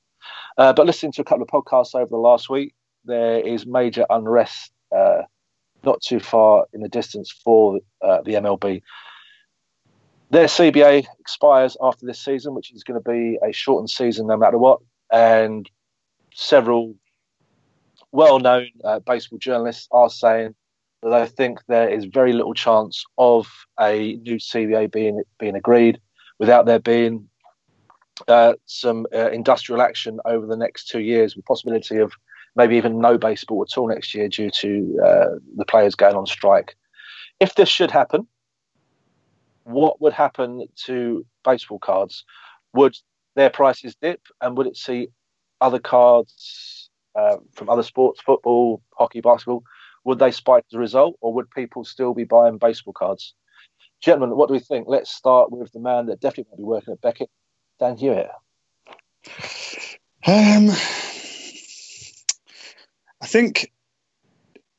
Uh, but listening to a couple of podcasts over the last week, there is major unrest uh, not too far in the distance for uh, the MLB. Their CBA expires after this season, which is going to be a shortened season no matter what. And several well known uh, baseball journalists are saying that they think there is very little chance of a new CBA being, being agreed without there being uh, some uh, industrial action over the next two years, with possibility of maybe even no baseball at all next year due to uh, the players going on strike. If this should happen, what would happen to baseball cards? Would their prices dip, and would it see other cards uh, from other sports, football, hockey, basketball? Would they spike as a result, or would people still be buying baseball cards? Gentlemen, what do we think? Let's start with the man that definitely won't be working at Beckett, Dan Hewitt. Um, I think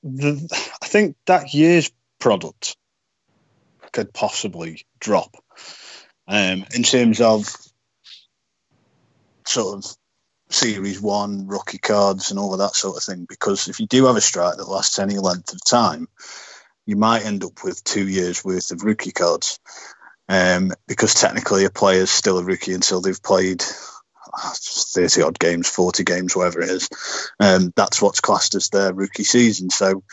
the I think that year's product could possibly drop um, in terms of sort of series one rookie cards and all of that sort of thing. Because if you do have a strike that lasts any length of time, you might end up with two years worth of rookie cards. Um, because technically a player is still a rookie until they've played 30 odd games, 40 games, whatever it is. Um, that's what's classed as their rookie season. So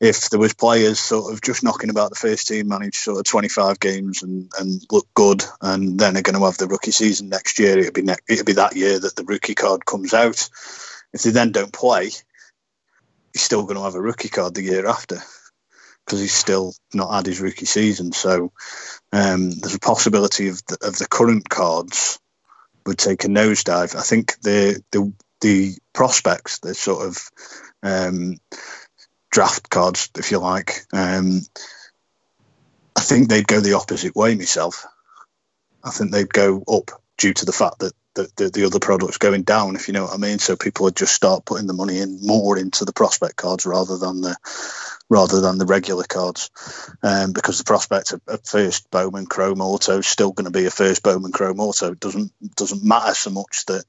if there was players sort of just knocking about the first team, managed sort of 25 games and, and look good, and then are going to have the rookie season next year, it'd be ne- it'd be that year that the rookie card comes out. If they then don't play, he's still going to have a rookie card the year after because he's still not had his rookie season. So um, there's a possibility of the, of the current cards would take a nosedive. I think the the the prospects, the sort of um, draft cards, if you like, um, I think they'd go the opposite way. Myself, I think they'd go up due to the fact that the, the, the other product's going down, if you know what I mean. So people would just start putting the money in more into the prospect cards rather than the rather than the regular cards, um, because the prospect of, of first Bowman Chrome Auto is still going to be a first Bowman Chrome Auto. It doesn't doesn't matter so much that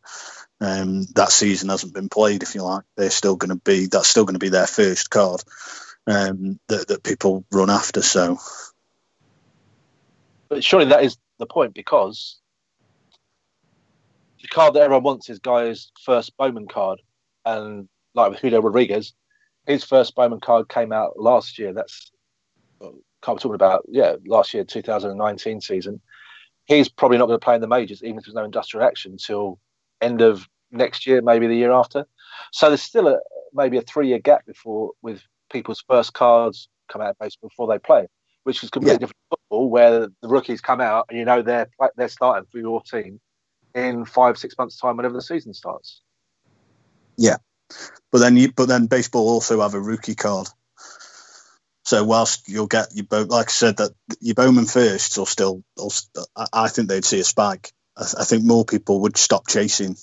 um, that season hasn't been played. If you like, they're still going to be that's still going to be their first card um, that that people run after. So But surely that is the point because the card that everyone wants is Guy's first Bowman card. And like with Julio Rodriguez, his first Bowman card came out last year. That's uh, card we're talking about, yeah, last year, 2019 season. He's probably not going to play in the majors, even if there's no industrial action, until end of next year, maybe the year after. So there's still a maybe a three year gap before with people's first cards come out of baseball before they play, which is completely Yeah. different football, where the rookies come out and you know they're they're starting for your team in five six months time whenever the season starts. Yeah, but then you but then baseball also have a rookie card. So whilst you'll get your like I said that your Bowman firsts will still, I think they'd see a spike. I, think more people would stop chasing.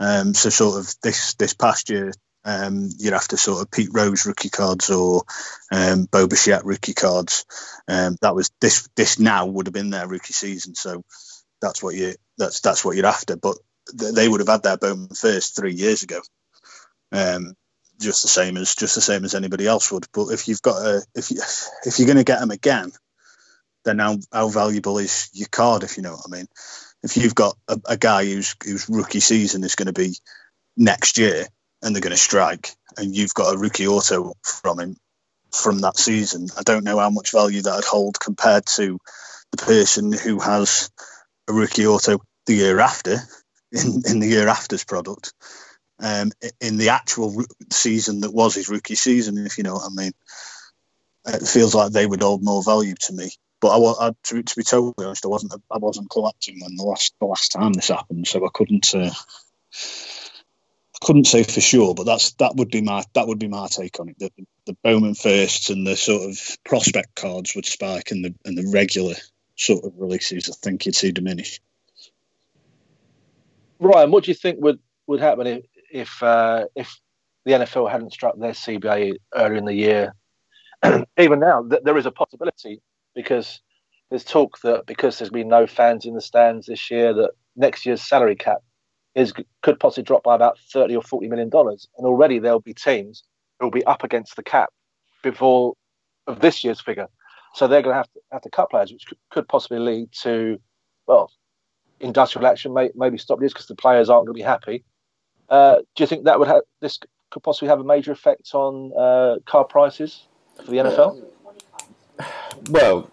Um, so sort of this this past year, um, you'd have to sort of Pete Rose rookie cards or um, rookie cards. Um, that was this this now would have been their rookie season. So that's what you that's that's what you're after. But they would have had their Bowman first three years ago. Um, just the same as just the same as anybody else would. But if you've got a if you if you're going to get them again, then how, how valuable is your card? If you know what I mean. If you've got a, a guy whose whose rookie season is going to be next year and they're going to strike, and you've got a rookie auto from him from that season, I don't know how much value that'd hold compared to the person who has a rookie auto the year after in, in the year after's product um, in the actual season that was his rookie season, if you know what I mean. It feels like they would hold more value to me. But I, I to, to, be totally honest, I wasn't I wasn't collecting when the last the last time this happened, so I couldn't uh, couldn't say for sure. But that's that would be my that would be my take on it. The, the Bowman firsts and the sort of prospect cards would spike, and the and the regular sort of releases, I think you'd see diminish. Ryan, what do you think would would happen if if uh, if the NFL hadn't struck their CBA earlier in the year. Even now, th- there is a possibility because there's talk that because there's been no fans in the stands this year, that next year's salary cap is could possibly drop by about thirty or forty million dollars, and already there'll be teams who will be up against the cap before of this year's figure. So they're going to have to have to cut players, which could, could possibly lead to well industrial action, may, maybe stop this because the players aren't going to be happy. Uh, do you think that would have this could possibly have a major effect on uh, car prices for the NFL? Well,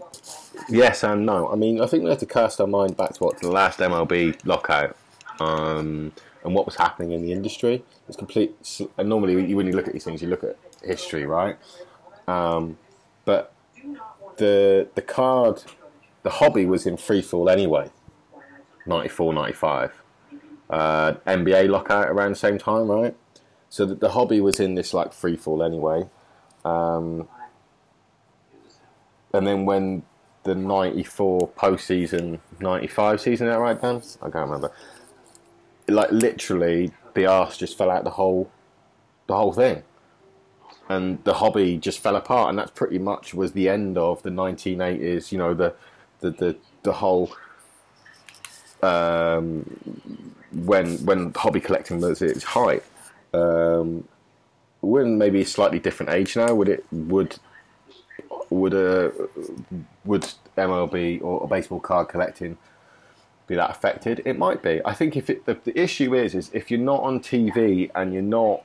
yes and no. I mean, I think we have to cast our mind back to what the last MLB lockout um, and what was happening in the industry. It's complete. And normally, when you look at these things, you look at history, right? Um, but the the card, the hobby was in free fall anyway. 94, 95 uh, NBA lockout around the same time, right? So the, the hobby was in this like free fall anyway. Um, and then when the 94 postseason, 95 season, is that right, Dan? I can't remember. Like literally, the arse just fell out the whole, the whole thing. And the hobby just fell apart, and that's pretty much was the end of the 1980s. You know, the, the, the, the whole um, when when hobby collecting was at its height. Um, we're in maybe a slightly different age now. Would it would would a would MLB or baseball card collecting be that affected? It might be. I think if it, the, the issue is is if you're not on TV and you're not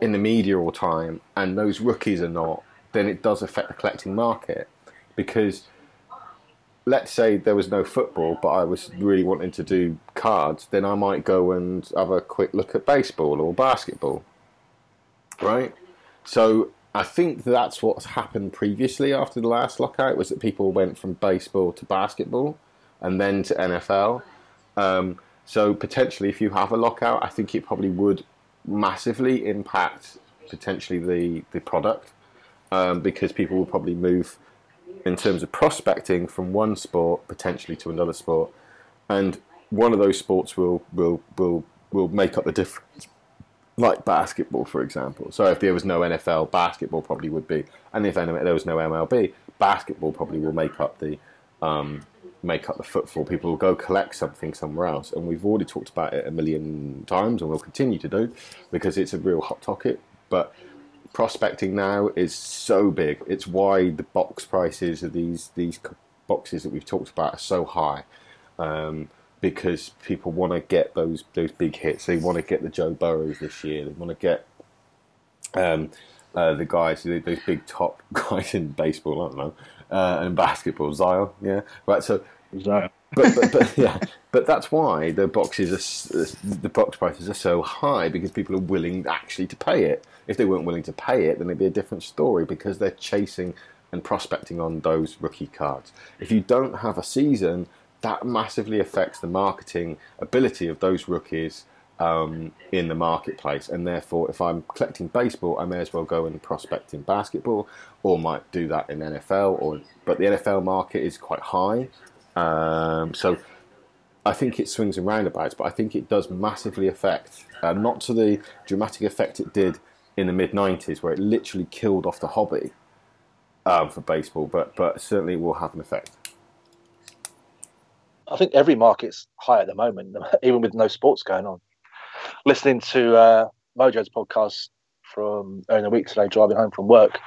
in the media all the time, and those rookies are not, then it does affect the collecting market because let's say there was no football, but I was really wanting to do cards, then I might go and have a quick look at baseball or basketball. Right? So I think that's what's happened previously after the last lockout was that people went from baseball to basketball and then to NFL. Um, so potentially, if you have a lockout, I think it probably would massively impact potentially the the product um, because people will probably move in terms of prospecting from one sport potentially to another sport, and one of those sports will will will will make up the difference. Like basketball, for example. So if there was no NFL, basketball probably would be, and if there was no MLB, basketball probably will make up the um, make up the footfall. People will go collect something somewhere else, and we've already talked about it a million times, and we'll continue to do because it's a real hot topic. But prospecting now is so big. It's why the box prices of these these boxes that we've talked about are so high. Um, because people want to get those those big hits. They want to get the Joe Burrows this year. They want to get um, uh, the guys, those big top guys in baseball. I don't know, uh, and basketball. Zion, yeah, right. So Zion. but, but, but yeah, but that's why the boxes are the box prices are so high because people are willing actually to pay it. If they weren't willing to pay it, then it'd be a different story because they're chasing and prospecting on those rookie cards. If you don't have a season, that massively affects the marketing ability of those rookies um, in the marketplace. And therefore, if I'm collecting baseball, I may as well go and prospect in basketball, or might do that in NFL. Or but the NFL market is quite high, um, so I think it swings and roundabouts. But I think it does massively affect, uh, not to the dramatic effect it did in the mid '90s, where it literally killed off the hobby um, for baseball, but but certainly will have an effect. I think every market's high at the moment, even with no sports going on. Listening to uh, Mojo's podcast from earlier in the week today, driving home from work,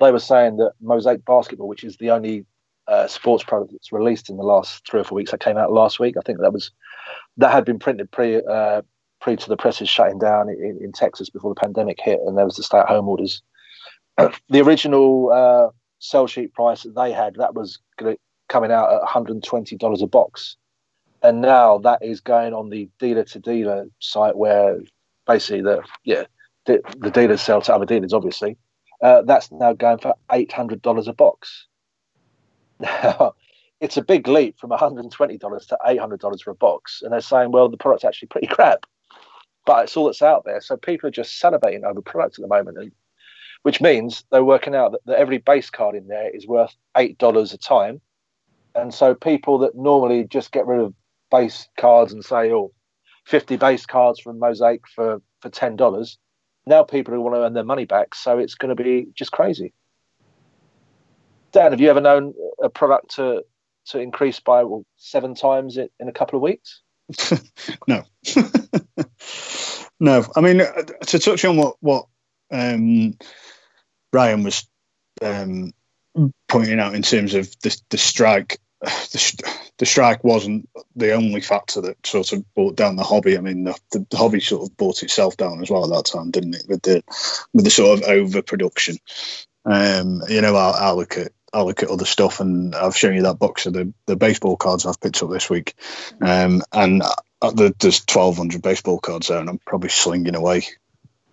they were saying that Mosaic Basketball, which is the only uh, sports product that's released in the last three or four weeks, that came out last week. I think that was that had been printed pre uh, pre to the presses shutting down in, in Texas before the pandemic hit, and there was the stay-at-home orders. the original uh, sell sheet price that they had that was coming out at 120 dollars a box, and now that is going on the dealer to dealer site where basically the yeah the, the dealers sell to other dealers obviously. Uh, that's now going for $800 a box. Now it's a big leap from $120 to $800 for a box. And they're saying well the product's actually pretty crap but it's all that's out there. So people are just salivating over products at the moment and, which means they're working out that, that every base card in there is worth $8 a time. And so people that normally just get rid of base cards and say, oh, 50 base cards from Mosaic for, for $10. Now people who want to earn their money back. So it's going to be just crazy. Dan, have you ever known a product to, to increase by well, seven times in, in a couple of weeks? no. no. I mean, to touch on what, what um, Ryan was um, pointing out in terms of the, the strike, the, the strike wasn't the only factor that sort of brought down the hobby. I mean, the, the, hobby sort of brought itself down as well at that time, didn't it? With the with the sort of overproduction. Um, you know, I'll, I'll, look at I'll look at other stuff, and I've shown you that box of the, the baseball cards I've picked up this week, um, and uh, there's 1,200 baseball cards there, and I'm probably slinging away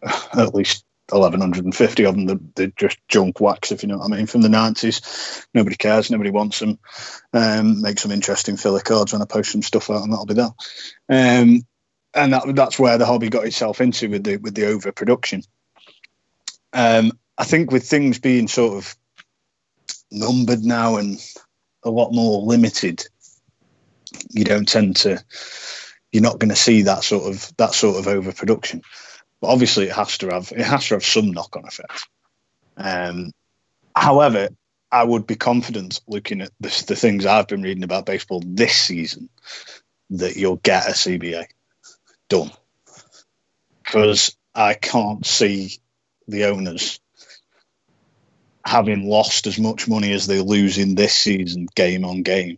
at least 1150 of them they're, they're, just junk wax if you know what i mean from the 90s nobody cares nobody wants them. Um, make some interesting filler cards when i post some stuff out and that'll be that. Um, and that, that's where the hobby got itself into with the with the overproduction. Um, i think with things being sort of numbered now and a lot more limited you don't tend to you're not going to see that sort of that sort of overproduction but obviously, it has to have it has to have some knock on effect. Um, however, I would be confident looking at the things I've been reading about baseball this season that you'll get a CBA done because I can't see the owners having lost as much money as they lose in this season, game on game,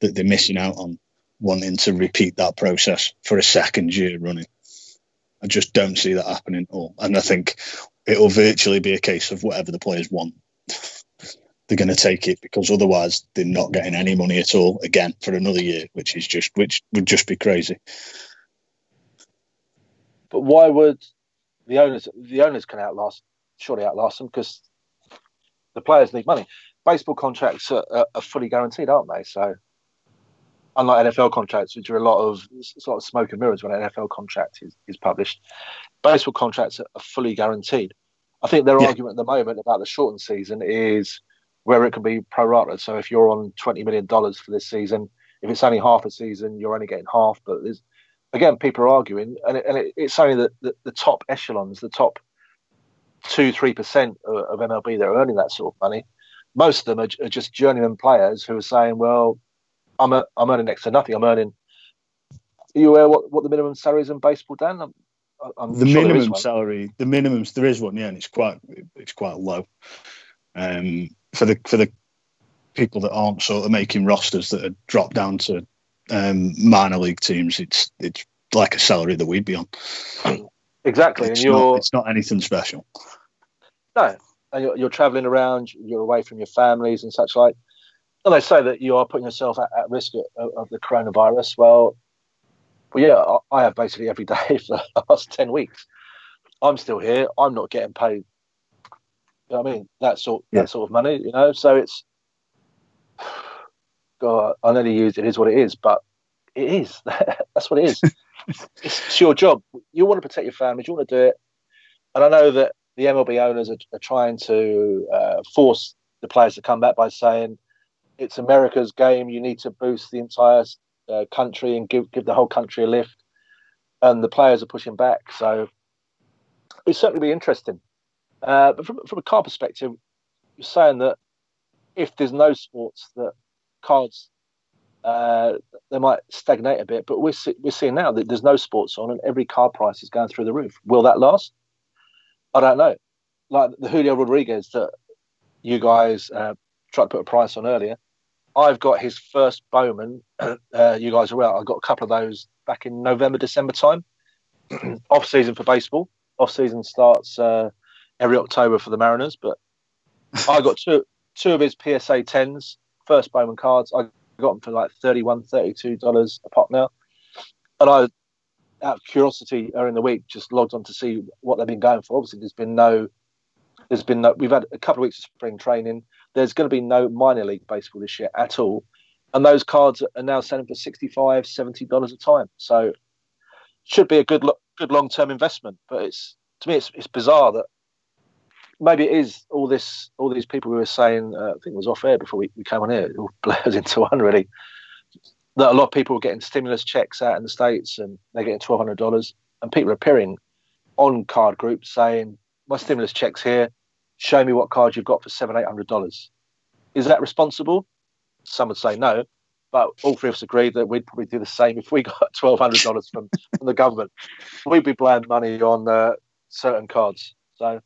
that they're missing out on wanting to repeat that process for a second year running. I just don't see that happening at all. And I think it'll virtually be a case of whatever the players want. They're going to take it because otherwise they're not getting any money at all again for another year, which is just which would just be crazy. But why would the owners the owners can outlast surely outlast them because the players need money. Baseball contracts are, are, fully guaranteed, aren't they? So unlike NFL contracts, which are a lot of sort of smoke and mirrors when an NFL contract is, is published, baseball contracts are fully guaranteed. I think their yeah. argument at the moment about the shortened season is where it can be prorated. So if you're on twenty million dollars for this season, if it's only half a season, you're only getting half. But there's again, people are arguing, and, it, and it, it's only the, the, the, top echelons, the top two, three percent of MLB that are earning that sort of money. Most of them are, are just journeyman players who are saying, "Well, I'm a, I'm earning next to nothing. I'm earning. Are you aware what, what the minimum salary is in baseball, Dan? I'm, I'm the sure minimum salary, the minimums there is one, yeah, and it's quite it's quite low. Um, for the for the people that aren't sort of making rosters that are dropped down to um, minor league teams, it's it's like a salary that we'd be on. Exactly, it's and you're not, it's not anything special. No, and you're, you're traveling around, you're away from your families and such like and they say that you are putting yourself at, at risk of, of, the coronavirus. Well, well, yeah, I, I have basically every day for the last ten weeks. I'm still here. I'm not getting paid You know I mean? That sort yeah. that sort of money, you know. So it's God, I nearly used it is what it is, but it is. That's what it is. it's your job. You want to protect your family. You want to do it. And I know that the MLB owners are, are trying to uh, force the players to come back by saying it's America's game. You need to boost the entire uh, country and give give the whole country a lift. And the players are pushing back. So it's certainly be interesting. Uh, but from, from a car perspective, you're saying that if there's no sports, that cards uh, they might stagnate a bit. But we're see, we're seeing now that there's no sports on, and every car price is going through the roof. Will that last? I don't know. Like the Julio Rodriguez that you guys uh, tried to put a price on earlier. I've got his first Bowman. Uh, you guys are well. I got a couple of those back in November, December time. Off season for baseball. Off season starts uh, every October for the Mariners, but I got two two of his PSA tens, first Bowman cards. I got them for like 31 $32 a pop now. And I, out of curiosity, during the week, just logged on to see what they've been going for. Obviously, there's been no, there's been no, we've had a couple of weeks of spring training. There's going to be no minor league baseball this year at all. And those cards are now selling for 65 $70 a time. So, should be a good, good long term investment. But it's, to me, it's, it's bizarre that maybe it is all this, all these people who were saying. Uh, I think it was off air before we, we came on here. It all blurs into one really. That a lot of people are getting stimulus checks out in the states, and they're getting twelve hundred dollars, and people are appearing on card groups saying, "My stimulus checks here. Show me what card you've got for seven, eight hundred dollars." Is that responsible? Some would say no, but all three of us agreed that we'd probably do the same if we got twelve hundred dollars from, from the government. We'd be blowing money on uh, certain cards. So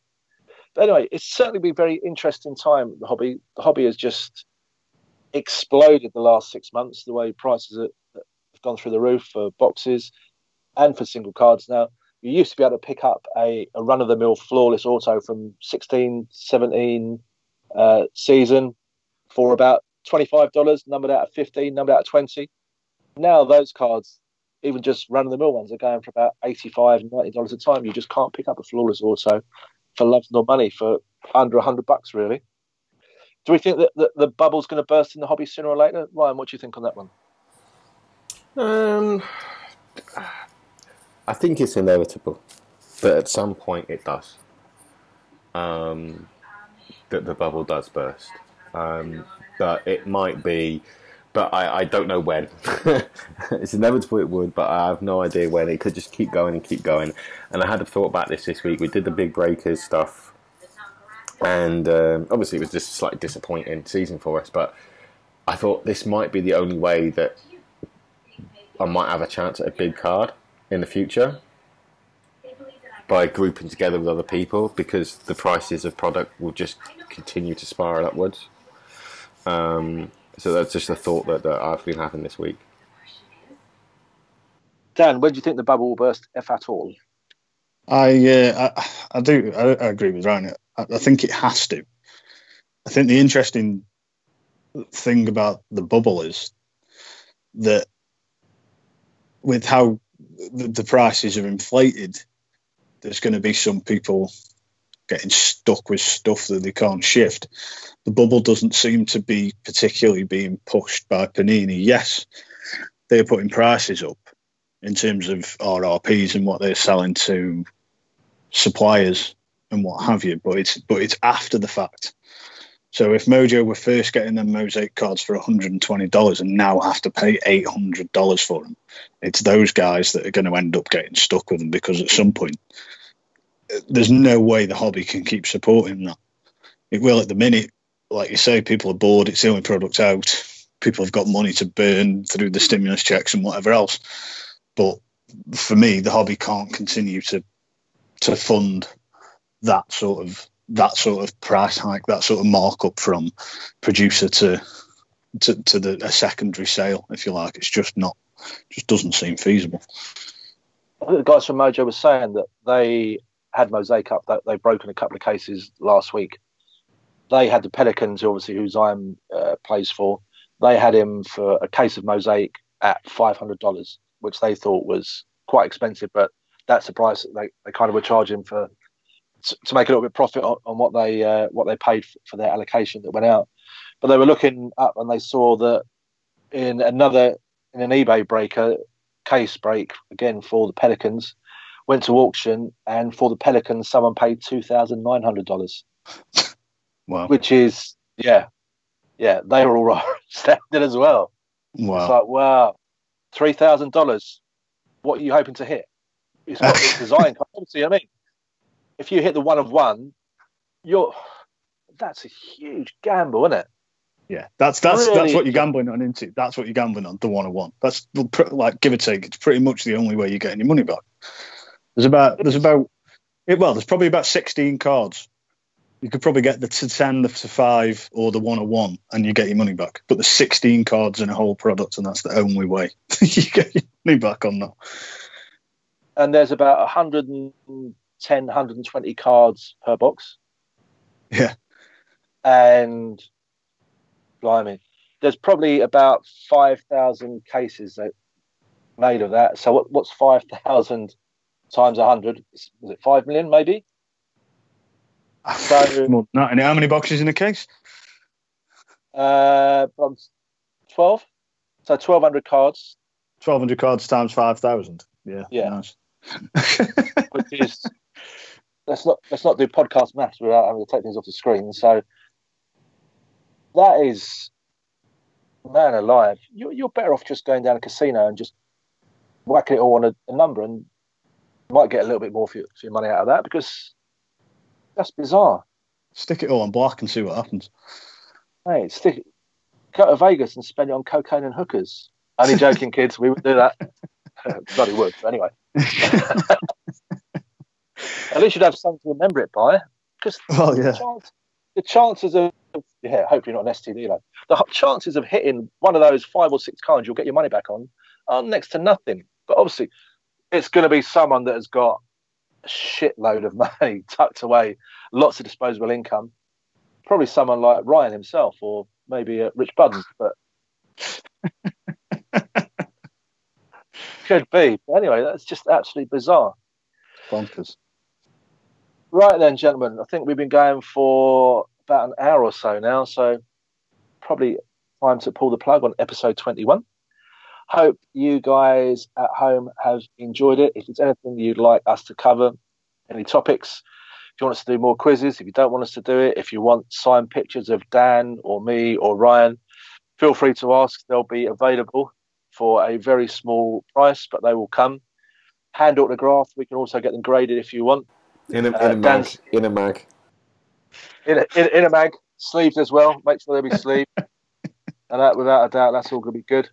but anyway, it's certainly been a very interesting time. The hobby, the hobby has just exploded the last six months. The way prices have gone through the roof for boxes and for single cards. Now, you used to be able to pick up a, a run of the mill flawless auto from 16, 17 uh, season for about $25, numbered out of 15, numbered out of 20. Now, those cards, even just run of the mill ones, are going for about $85, $90 a time. You just can't pick up a flawless auto for love nor money for under hundred bucks, really. Do we think that, that the bubble's going to burst in the hobby sooner or later? Ryan, what do you think on that one? Um, I think it's inevitable, but at some point it does. Um, that the bubble does burst, um, but it might be but I, I don't know when. it's inevitable it would, but I have no idea when. It could just keep going and keep going. And I had a thought about this this week. We did the big breakers stuff, and um, obviously it was just a slightly disappointing season for us. But I thought this might be the only way that I might have a chance at a big card in the future by grouping together with other people because the prices of product will just continue to spiral upwards. Um, so that's just a thought that, that I've been having this week. Dan, when do you think the bubble will burst, if at all? I uh, I, I, do I, I, agree with Ryan. I, I, think it has to. I think the interesting thing about the bubble is that with how the, the prices are inflated, there's going to be some people getting stuck with stuff that they can't shift. The bubble doesn't seem to be particularly being pushed by Panini. Yes, they're putting prices up in terms of RRPs and what they're selling to suppliers and what have you, but it's but it's after the fact. So if Mojo were first getting them mosaic cards for $120 and now have to pay $800 for them, it's those guys that are going to end up getting stuck with them because at some point uh, there's no way the hobby can keep supporting that. It will at the minute, like you say, people are bored. It's the only product out. People have got money to burn through the stimulus checks and whatever else. But for me, the hobby can't continue to to fund that sort of that sort of price hike, that sort of markup from producer to to, to the a secondary sale, if you like. It's just not, just doesn't seem feasible. The guys from Mojo were saying that they had Mosaic up. That they've broken a couple of cases last week. They had the Pelicans, obviously, who Zion uh, plays for. They had him for a case of Mosaic at five hundred dollars, which they thought was quite expensive, but that's the price that they, they kind of were charging for to, to make a little bit of profit on, on what they uh, what they paid for, for their allocation that went out. But they were looking up and they saw that in another in an eBay breaker case break again for the Pelicans went to auction and for the Pelicans someone paid two thousand nine hundred dollars. Wow. Which is yeah, yeah, they were all right standard as well. Wow. It's like wow, three thousand dollars. What are you hoping to hit? It's got this design. Obviously, I mean, if you hit the one of one, you're that's a huge gamble, isn't it? Yeah, that's that's Really? that's what you're gambling on into. That's what you're gambling on. The one on one. That's like give or take. It's pretty much the only way you're getting your money back. There's about there's about it, well, there's probably about 16 cards. You could probably get the to 10, the to 5, or the 101, and you get your money back. But there's 16 cards in a whole product, and that's the only way you get your money back on that. And there's about 110, 120 cards per box. Yeah. And blimey, there's probably about 5,000 cases that made of that. So what, what's 5,000 times 100? Is is it 5 million maybe? So- More than that. And how many boxes in a case? Uh, um, 12? So 1,200 cards, 1,200 cards times 5,000. Yeah. Yeah. Nice. which is let's not let's not do podcast maths without having to take things off the screen. So that is man alive. You're you're better off just going down a casino and just whacking it all on a, a number, and might get a little bit more for your, for your money out of that because that's bizarre. Stick it all on black and see what happens. Hey, stick go to Vegas and spend it on cocaine and hookers. Only joking, kids. We would do that. Uh, bloody would. Anyway, at least you'd have something to remember it by. Because Well, yeah. the, chance, the chances of yeah, hopefully not an STD though. The chances of hitting one of those five or six cards you'll get your money back on are next to nothing. But obviously, it's going to be someone that has got a shitload of money tucked away, lots of disposable income. Probably someone like Ryan himself, or maybe uh, Rich Budden, but could be. But anyway, that's just absolutely bizarre. Bonkers. Right then, gentlemen, I think we've been going for about an hour or so now, so probably time to pull the plug on episode 21. Hope you guys at home have enjoyed it. If there's anything you'd like us to cover, any topics, if you want us to do more quizzes, if you don't want us to do it, if you want signed pictures of Dan or me or Ryan, feel free to ask. They'll be available for a very small price, but they will come. Hand autographed. We can also get them graded if you want In a, in Uh, a mag. In a mag. in a, in, in a mag, sleeved as well. Make sure they be sleeved. and that, without a doubt, that's all going to be good.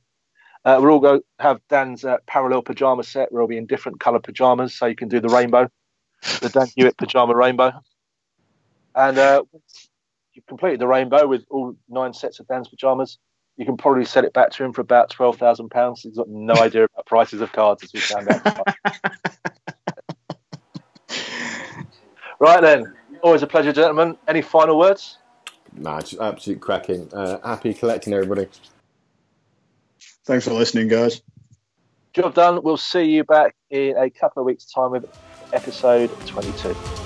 Uh, we're all going to have Dan's uh, parallel pajama set. We'll all be in different coloured pajamas, so you can do the rainbow, the Dan Hewitt pajama rainbow. And uh, you've completed the rainbow with all nine sets of Dan's pajamas, you can probably sell it back to him for about twelve thousand pounds. He's got no idea about prices of cards, as we found out. right then, always a pleasure, gentlemen. Any final words? Nah, just absolute cracking. Uh, happy collecting, everybody. Thanks for listening, guys. Job done. We'll see you back in a couple of weeks' time with episode 22.